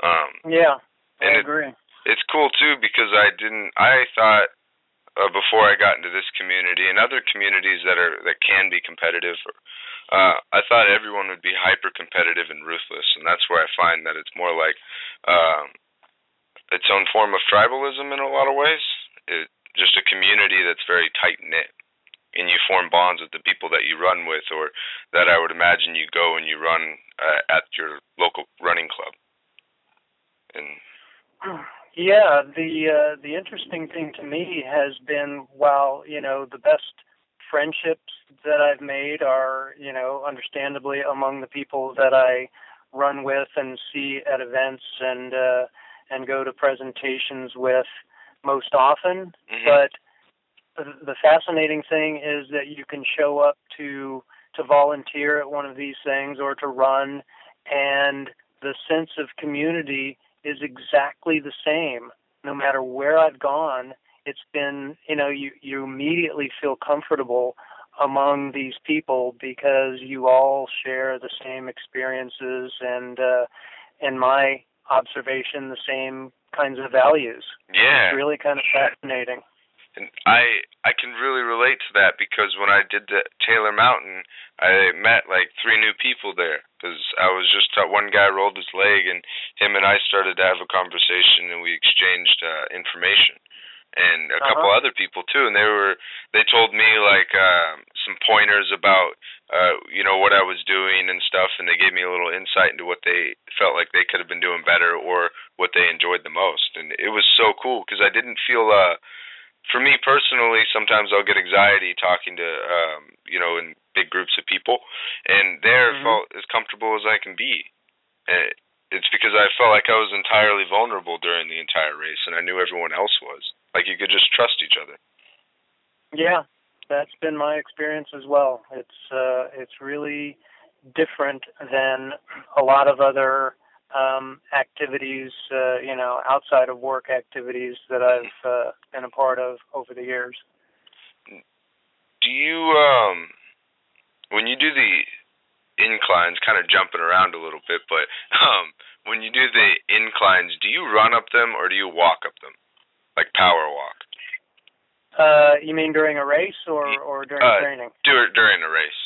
Um, yeah, I agree. It, it's cool too because I didn't. I thought uh, before I got into this community and other communities that are that can be competitive uh, I thought everyone would be hyper competitive and ruthless, and that's where I find that it's more like um, its own form of tribalism in a lot of ways. It, just a community that's very tight knit, and you form bonds with the people that you run with, or that I would imagine you go and you run uh, at your local running club. And yeah, the uh, the interesting thing to me has been while you know the best friendships that I've made are, you know, understandably among the people that I run with and see at events and uh, and go to presentations with most often. Mm-hmm. But the fascinating thing is that you can show up to to volunteer at one of these things or to run, and the sense of community is exactly the same. No matter where I've gone it's been you know you you immediately feel comfortable among these people because you all share the same experiences and uh in my observation the same kinds of values. Yeah. It's really kind of fascinating and I I can really relate to that because when I did the Taylor Mountain, I met like three new people there because I was just uh, one guy rolled his leg and him and I started to have a conversation and we exchanged uh, information and a uh-huh. couple other people too and they were they told me like um some pointers about uh you know what I was doing and stuff and they gave me a little insight into what they felt like they could have been doing better or what they enjoyed the most and it was so cool because I didn't feel uh for me personally sometimes I'll get anxiety talking to um you know in big groups of people and there mm-hmm. felt as comfortable as I can be and it's because I felt like I was entirely vulnerable during the entire race and I knew everyone else was like you could just trust each other. Yeah, that's been my experience as well. It's uh, it's really different than a lot of other um, activities, uh, you know, outside of work activities that I've uh, been a part of over the years. Do you, um, when you do the inclines, kind of jumping around a little bit, but um, when you do the inclines, do you run up them or do you walk up them? like power walk? Uh, you mean during a race or or during uh, training? Dur- during a race.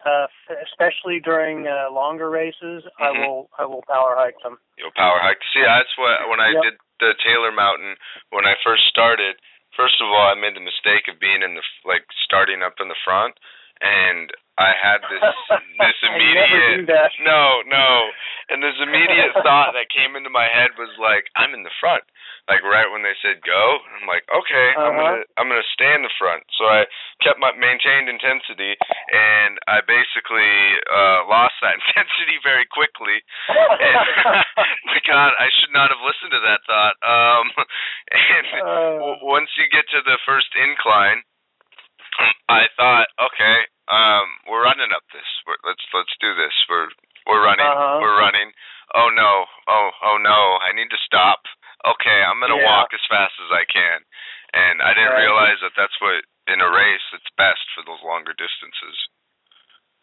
Uh, especially during uh, longer races, mm-hmm. I will I will power hike them. You'll power hike. See, that's what when I yep. did the Taylor Mountain when I first started. First of all, I made the mistake of being in the like starting up in the front, and I had this this immediate no no, and this immediate thought that came into my head was like I'm in the front like right when they said go i'm like okay uh-huh. i'm gonna i'm gonna stay in the front. So i kept my maintained intensity and i basically uh lost that intensity very quickly. And my god i should not have listened to that thought. Um and uh. w- once you get to the first incline i thought okay um we're running up this. We're, let's let's do this. We're we're running. Uh-huh. we're running. Oh no, oh oh no, I need to stop. Okay, I'm gonna Yeah. walk as fast as I can, and I didn't Right. realize that that's what in a race it's best for those longer distances.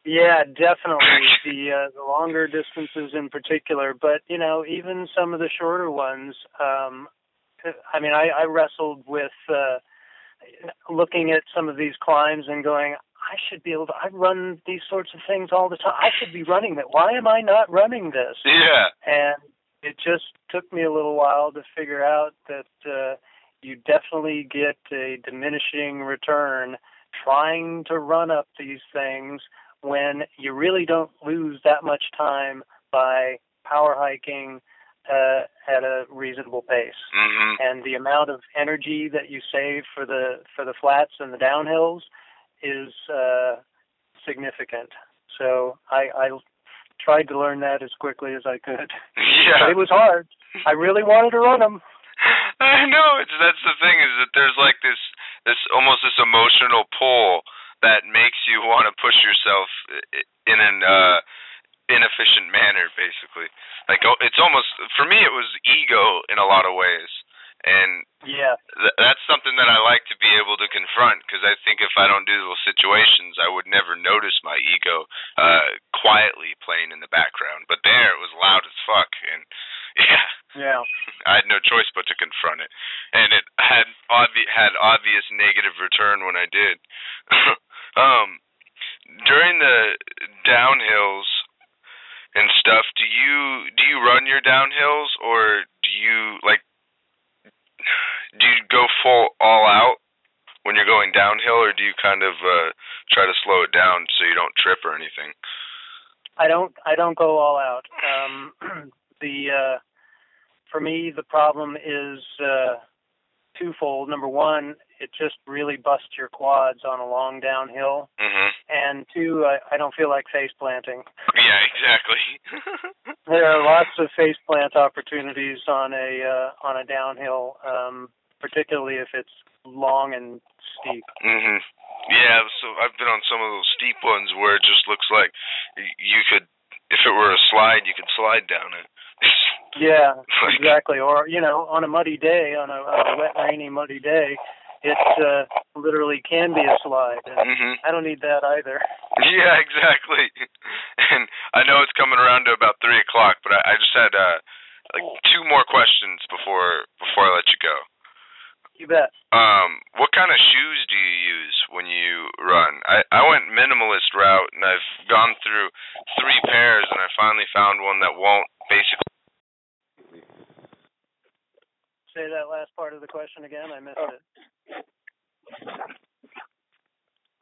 Yeah, definitely the uh, the longer distances in particular, but you know even some of the shorter ones. Um, I mean, I, I wrestled with uh, looking at some of these climbs and going, I should be able to. I run these sorts of things all the time. I should be running that. Why am I not running this? Yeah. And it just took me a little while to figure out that uh, you definitely get a diminishing return trying to run up these things when you really don't lose that much time by power hiking uh, at a reasonable pace. Mhm. And the amount of energy that you save for the for the flats and the downhills is uh, significant. So I, I tried to learn that as quickly as I could. Yeah. But it was hard. I really wanted to run them. I know. It's that's the thing is that there's like this this almost this emotional pull that makes you want to push yourself in an uh inefficient manner basically. Like oh, it's almost for me it was ego in a lot of ways. And Yeah. th- that's something that I like to be able to confront because I think if I don't do those situations, I would never notice my ego uh quietly playing in the background. But there, it was loud as fuck, and yeah, Yeah. I had no choice but to confront it, and it had obvi- had obvious negative return when I did. um, during the downhills and stuff, do you do you run your downhills or do you like do you go full all out when you're going downhill, or do you kind of uh, try to slow it down so you don't trip or anything? I don't I don't go all out. Um the uh for me the problem is uh twofold. Number one, it just really busts your quads on a long downhill. Mhm. And two, I, I don't feel like face planting. Yeah, exactly. There are lots of face plant opportunities on a uh, on a downhill, um, particularly if it's long and steep. mhm. Yeah, so I've been on some of those steep ones where it just looks like you could, if it were a slide, you could slide down it. Yeah, Like- exactly. Or you know, on a muddy day, on a, on a wet, rainy, muddy day, it uh, literally can be a slide. And mhm. I don't need that either. Yeah, exactly. And I know it's coming around to about three o'clock, but I, I just had uh like two more questions before before I let you go. You bet. Um, what kind of shoes do you use when you run? I I went minimalist route and I've gone through three pairs and I finally found one that won't basically. Say that last part of the question again. I missed it.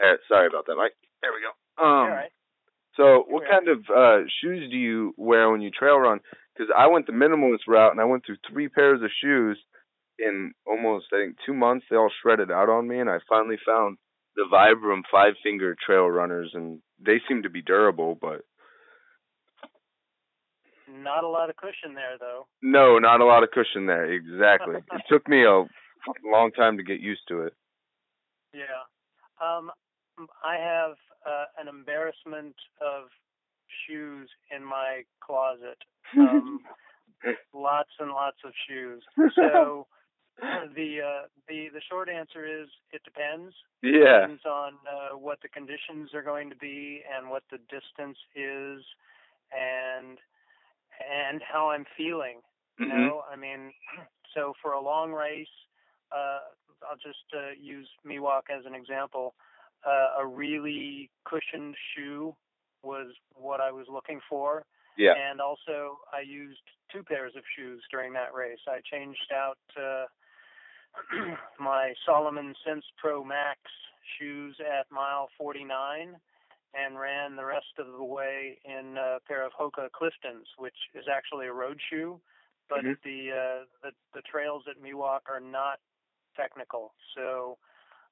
Uh, sorry about that, Mike. There we go. Um, All right. So, what Okay. kind of uh, shoes do you wear when you trail run? Because I went the minimalist route and I went through three pairs of shoes in almost, I think, two months. They all shredded out on me, and I finally found the Vibram five finger trail runners, and they seem to be durable, but Not a lot of cushion there, though. no, not a lot of cushion there. Exactly. it took me a long time to get used to it. Yeah. Um, I have uh, an embarrassment of shoes in my closet. Um, lots and lots of shoes. So the uh, the the short answer is it depends. yeah. Depends on uh, what the conditions are going to be and what the distance is, and and how I'm feeling. You Mhm. know, I mean, so for a long race, uh, I'll just uh, use Miwok as an example. Uh, a really cushioned shoe was what I was looking for, Yeah. and also I used two pairs of shoes during that race. I changed out uh, my Salomon Sense Pro Max shoes at mile 49 and ran the rest of the way in a pair of Hoka Cliftons, which is actually a road shoe, but Mhm. the, uh, the the trails at Miwok are not technical, so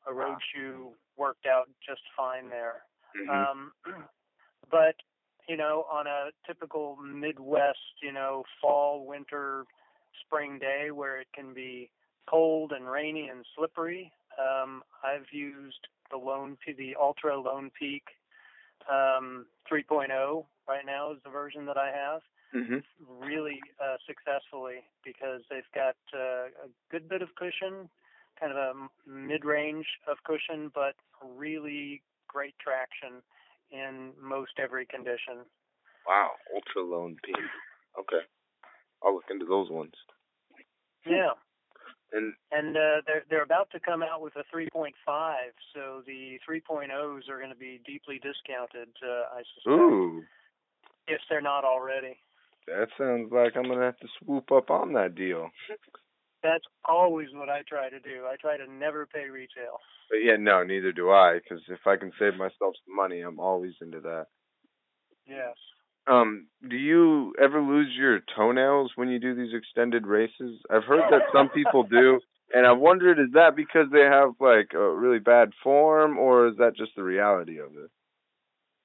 a road shoe worked out just fine there. Mhm. Um, but you know, on a typical Midwest, you know, fall, winter, spring day where it can be cold and rainy and slippery, um, I've used the Lone the Altra Lone Peak um, 3.0 right now is the version that I have. Mm-hmm. Really uh, successfully because they've got uh, a good bit of cushion, kind of a mid-range of cushion, but really great traction in most every condition. Wow, Altra Lone Peak. Okay, I'll look into those ones. Yeah. And and uh, they're they're about to come out with a 3.5, so the 3.0s are going to be deeply discounted. Uh, I suspect. Ooh. If they're not already. That sounds like I'm gonna have to swoop up on that deal. That's always what I try to do. I try to never pay retail. But yeah, no, neither do I. Because if I can save myself some money, I'm always into that. Yes. Um, do you ever lose your toenails when you do these extended races? I've heard that some people do, and I wondered is that because they have like a really bad form, or is that just the reality of it?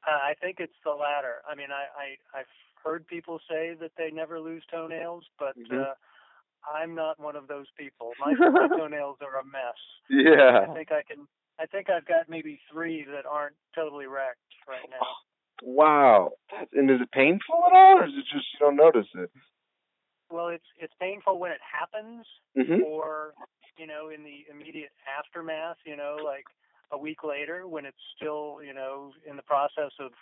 Uh, I think it's the latter. I mean, I, I I've heard people say that they never lose toenails, but Mhm. uh, I'm not one of those people. My, my toenails are a mess. Yeah. I think I can. I think I've got maybe three that aren't totally wrecked right now. Wow. That's, and is it painful at all, or is it just you don't notice it? Well, it's it's painful when it happens, Mhm. or you know, in the immediate aftermath. You know, like a week later when it's still you know in the process of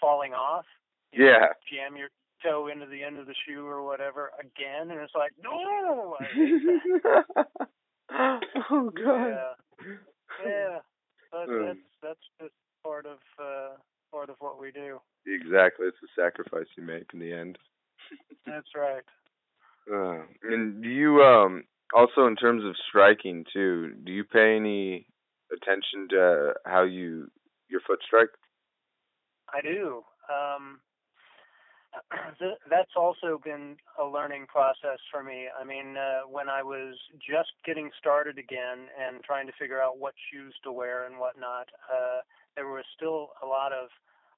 falling off. You know, Yeah. jam your toe into the end of the shoe or whatever again, and it's like no. I hate that. oh God. yeah, yeah. But that's that's just part of uh, part of what we do. Exactly. It's the sacrifice you make in the end. That's right. Uh, and do you um also in terms of striking too? Do you pay any attention to how you your foot strike? I do. Um, th- that's also been a learning process for me. I mean, uh, when I was just getting started again and trying to figure out what shoes to wear and whatnot, uh, there was still a lot of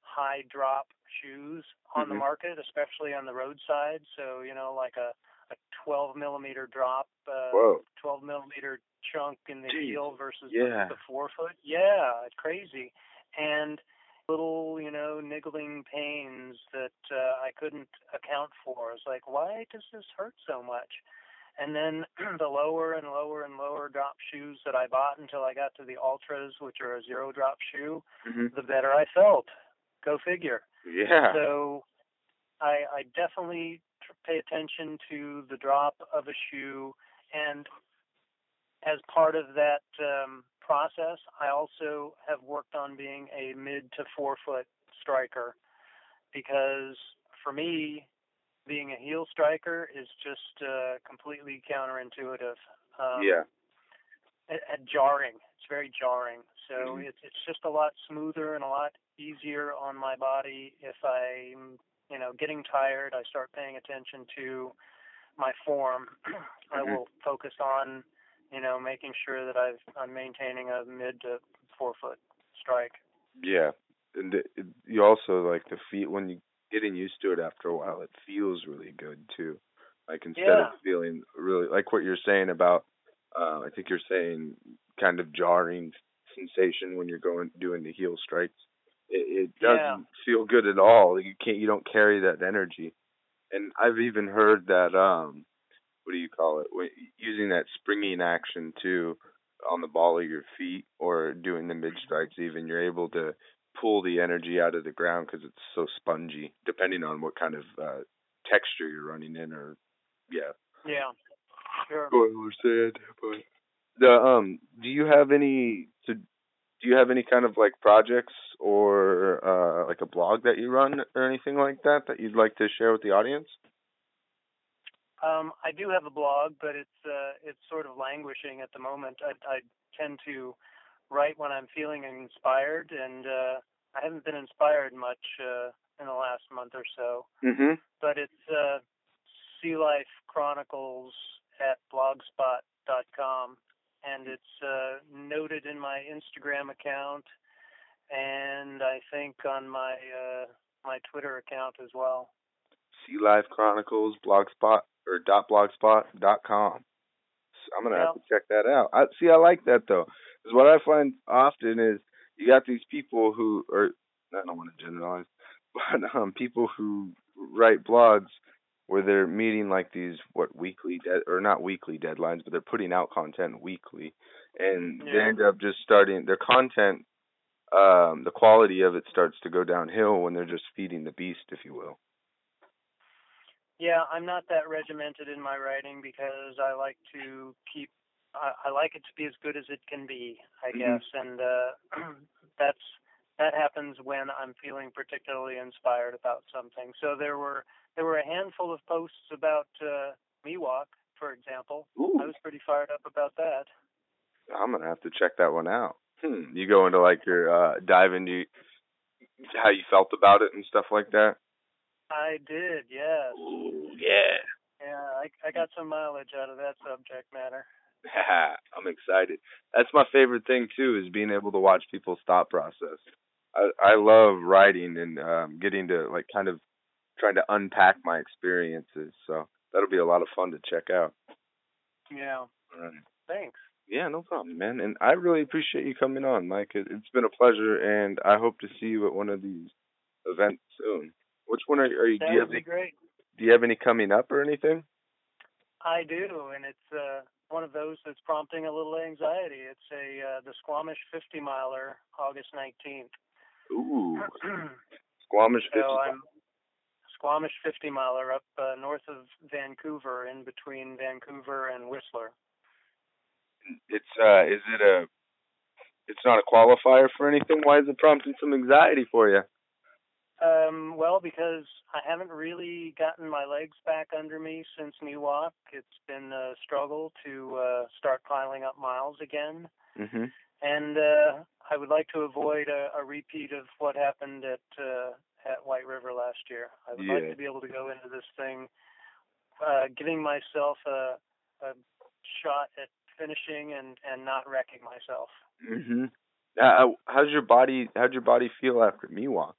high drop shoes on the Mhm. market, especially on the roadside. So, you know, like a, a 12 millimeter drop, uh, Whoa. 12 millimeter chunk in the Jeez. heel versus Yeah. the, the forefoot. Yeah, it's crazy. And little, you know, niggling pains that uh, I couldn't account for. It's like, why does this hurt so much? And then the lower and lower and lower drop shoes that I bought until I got to the Altras, which are a zero drop shoe, hmm the better I felt. Go figure. Yeah. So I, I definitely pay attention to the drop of a shoe, and as part of that um, process, I also have worked on being a mid to forefoot striker because for me, being a heel striker is just uh, completely counterintuitive. Um, yeah. and, and jarring. It's very jarring. So Mhm. it's it's just a lot smoother and a lot easier on my body if I'm you know getting tired. I start paying attention to my form. I Mhm. will focus on you know making sure that I've I'm maintaining a mid to forefoot strike. Yeah. And it, you also like the feet when you getting used to it after a while. It feels really good too. Like instead Yeah. of feeling really like what you're saying about, uh, I think you're saying kind of jarring sensation when you're going doing the heel strikes. It, it doesn't Yeah. feel good at all. You can't. You don't carry that energy. And I've even heard that um, what do you call it? When, using that springing action too on the ball of your feet or doing the mid strikes even you're able to pull the energy out of the ground because it's so spongy depending on what kind of uh texture you're running in or yeah Yeah. Sure. or said but the um do you have any so do you have any kind of like projects or uh like a blog that you run or anything like that that you'd like to share with the audience Um, I do have a blog, but it's uh, it's sort of languishing at the moment. I, I tend to write when I'm feeling inspired, and uh, I haven't been inspired much uh, in the last month or so. mhm But it's uh, Sea Life Chronicles at blogspot.com, and it's uh, noted in my Instagram account, and I think on my uh, my Twitter account as well. Sea Life Chronicles blogspot or dot blogspot dot com. I'm gonna have to check that out. I see. I like that though, because what I find often is you got these people who are I don't want to generalize, but um, people who write blogs where they're meeting like these what weekly de- or not weekly deadlines, but they're putting out content weekly, and Yeah. they end up just starting their content. Um, the quality of it starts to go downhill when they're just feeding the beast, if you will. Yeah, I'm not that regimented in my writing because I like to keep. I, I like it to be as good as it can be, I Mhm. guess, and uh, that's that happens when I'm feeling particularly inspired about something. So there were there were a handful of posts about uh, Miwok, for example. I was pretty fired up about that. I'm gonna have to check that one out. Hmm. You go into like your uh dive into how you felt about it and stuff like that. I did, yes. Ooh, yeah. Yeah, I I got some mileage out of that subject matter. I'm excited. That's my favorite thing too, is being able to watch people's thought process. I I love writing and um getting to like kind of trying to unpack my experiences. So that'll be a lot of fun to check out. Yeah. Um, Thanks. yeah, no problem, man. And I really appreciate you coming on, Mike. It, it's been a pleasure, and I hope to see you at one of these events soon. Which one are, are you? Do That you would have be any, great. Do you have any coming up or anything? I do, and it's uh, one of those that's prompting a little anxiety. It's a uh, the Squamish 50 miler, August 19th. Ooh, Squamish fifty. so I'm Squamish 50 miler up uh, north of Vancouver, in between Vancouver and Whistler. It's uh, is it a? It's not a qualifier for anything. Why is it prompting some anxiety for you? Um, well, because I haven't really gotten my legs back under me since Miwok. It's been a struggle to uh, start piling up miles again. Mhm. and uh, I would like to avoid a, a repeat of what happened at uh, at White River last year. I would like to be able to go into this thing, uh, giving myself a, a shot at finishing and and not wrecking myself. Mhm. Uh, how's your body? How'd your body feel after Miwok?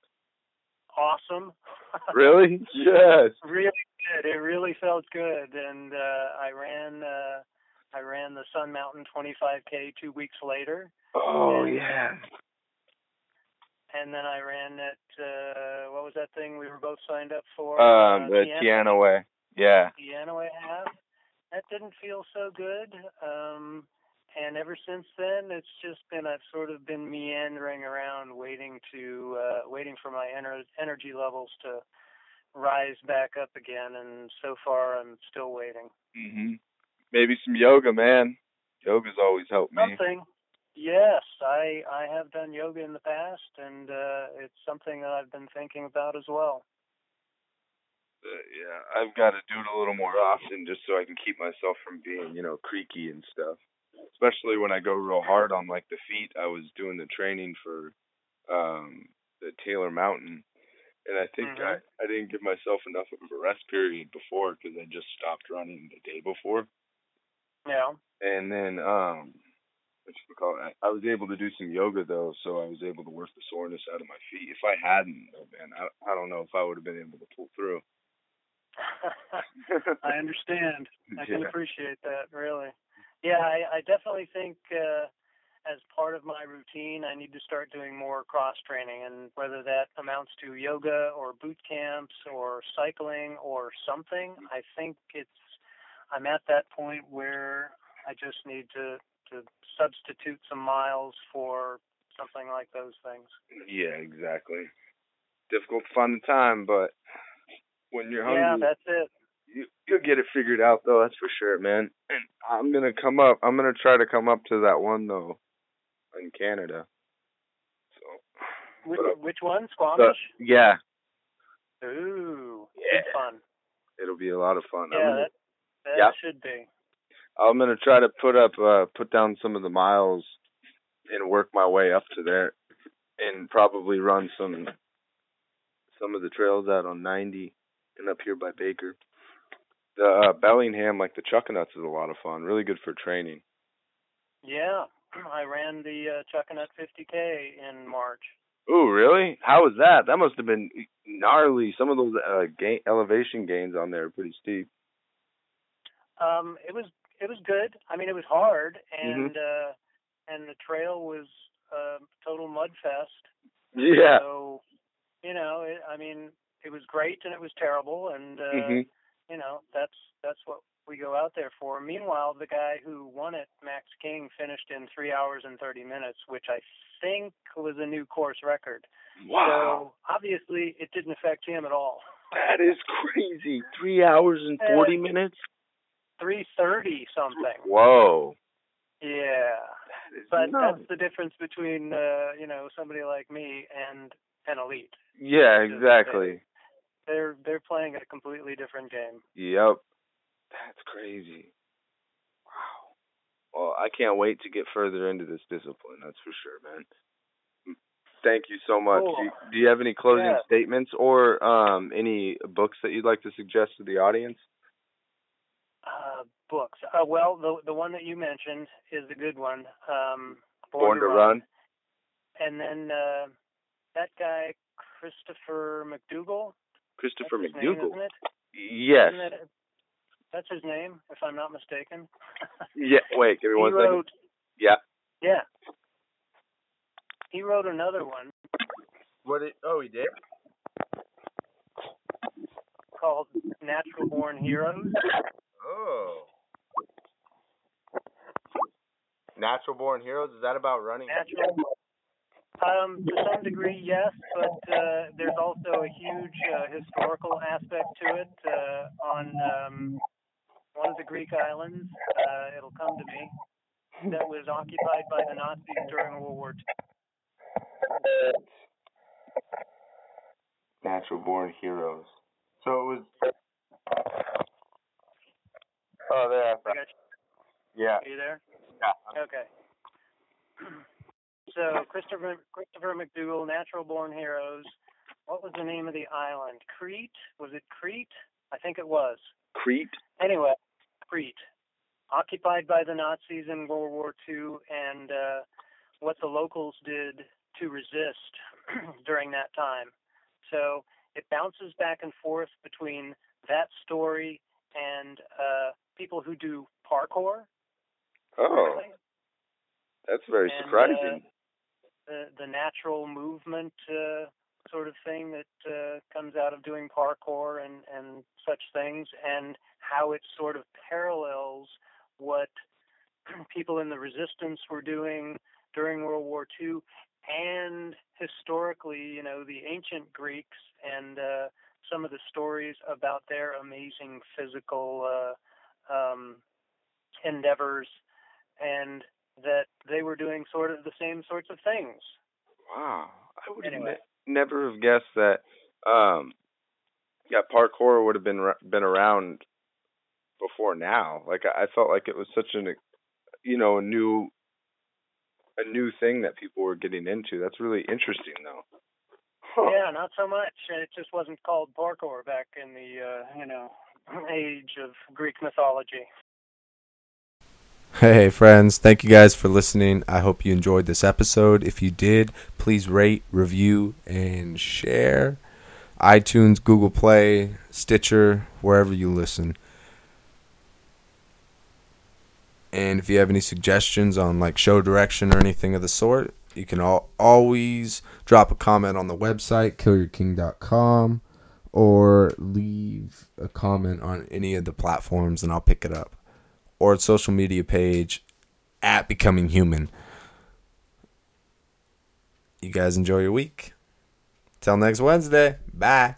Awesome. Really? yes. really good. It really felt good, and uh, I ran. Uh, I ran the Sun Mountain 25K two weeks later, Oh And- yeah. and then I ran that. uh, what was that thing we were both signed up for? Um, Uh, the Tiana- Tiana way. Yeah. Piano half. That didn't feel so good. Um, and ever since then, it's just been I've sort of been meandering around, waiting to uh, waiting for my ener- energy levels to rise back up again. And so far, I'm still waiting. Mhm. Maybe some yoga, man. Yoga's always helped me. Something. Yes, I I have done yoga in the past, and uh, it's something that I've been thinking about as well. Uh, yeah, I've got to do it a little more often just so I can keep myself from being, you know, creaky and stuff. Especially when I go real hard on like the feet. I was doing the training for um the Taylor Mountain, and I think Mhm. I I didn't give myself enough of a rest period before because I just stopped running the day before, Yeah. and then um. What you call it? I I was able to do some yoga though, so I was able to work the soreness out of my feet. If I hadn't, oh, man, I I don't know if I would have been able to pull through. I understand. I can Yeah. appreciate that, really. Yeah, I, I definitely think uh, as part of my routine, I need to start doing more cross training, and whether that amounts to yoga or boot camps or cycling or something, I think it's. I'm at that point where I just need to to substitute some miles for something like those things. Yeah, exactly. Difficult to find the time, but when you're hungry, Yeah, that's it. You, you'll get it figured out, though. That's for sure, man. And I'm gonna come up. I'm gonna try to come up to that one though, in Canada. So, Which, but, which one? uh, Squamish? yeah, Ooh, Yeah. fun. it'll be a lot of fun. Yeah, gonna, that, that Yeah. should be. I'm gonna try to put up, uh, put down some of the miles, and work my way up to there, and probably run some, some of the trails out on 90 and up here by Baker. The uh, Bellingham, like the Chuckanuts, is a lot of fun. Really good for training. Yeah, I ran the uh, Chuckanut 50K in March. Ooh, really? How was that? That must have been gnarly. Some of those uh, gain, elevation gains on there are pretty steep. Um, it was it was good. I mean, it was hard, Mm-hmm. and uh, and the trail was uh, total mud fest. Yeah. So, you know, it, I mean, it was great and it was terrible, and uh, Mhm. You know, that's that's what we go out there for. Meanwhile, the guy who won it, Max King, finished in three hours and thirty minutes, which I think was a new course record. Wow. So obviously, it didn't affect him at all. That is crazy. Three hours and forty minutes. Three thirty something. Whoa. Yeah. That But nuts. that's the difference between uh, you know somebody like me and an elite. Yeah, exactly. They're they're playing a completely different game. Yep. That's crazy. Wow. Well, I can't wait to get further into this discipline. That's for sure, man. Thank you so much. Cool. Do, you, do you have any closing Yeah. statements or um, any books that you'd like to suggest to the audience? Uh, books. Uh, well, the the one that you mentioned is a good one. Um, Born to Run. And then uh, that guy Christopher McDougall. Christopher that's his name, McDougall. Yes. Isn't? That's his name, if I'm not mistaken. Yeah. Wait, give me he one second. wrote. Yeah. Yeah. He wrote another one What? Did, oh, he did. called Natural Born Heroes. Oh. Natural Born Heroes. Is that about running? Natural. Um, to some degree, yes, but uh, there's also a huge uh, historical aspect to it. Uh, on um, one of the Greek islands, uh, it'll come to me, that was occupied by the Nazis during World War II. Natural Born Heroes. So it was. Oh, there. I I got you. Yeah. Are you there? Yeah. Okay. So Christopher Christopher McDougall, Natural Born Heroes. What was the name of the island? Crete? Was it Crete? I think it was. Crete. Anyway, Crete, occupied by the Nazis in World War II, and uh, what the locals did to resist during that time. So it bounces back and forth between that story and uh, people who do parkour. Oh, really. that's very And, surprising. The the natural movement uh, sort of thing that uh, comes out of doing parkour and and such things, and how it sort of parallels what people in the resistance were doing during World War II, and historically, you know, the ancient Greeks and uh, some of the stories about their amazing physical uh, um, endeavors, and that they were doing sort of the same sorts of things. Wow, I would Anyway. ne- never have guessed that. Um, yeah, parkour would have been been around before now. Like I, I felt like it was such an, you know, a new, a new thing that people were getting into. That's really interesting, though. Huh. Yeah, not so much. It just wasn't called parkour back in the uh, you know age of Greek mythology. Hey, friends, thank you guys for listening. I hope you enjoyed this episode. If you did, please rate, review, and share. iTunes, Google Play, Stitcher, wherever you listen. And if you have any suggestions on like show direction or anything of the sort, you can al- always drop a comment on the website killyourking.com or leave a comment on any of the platforms and I'll pick it up or its social media page at Becoming Human. You guys enjoy your week. Till next Wednesday. Bye.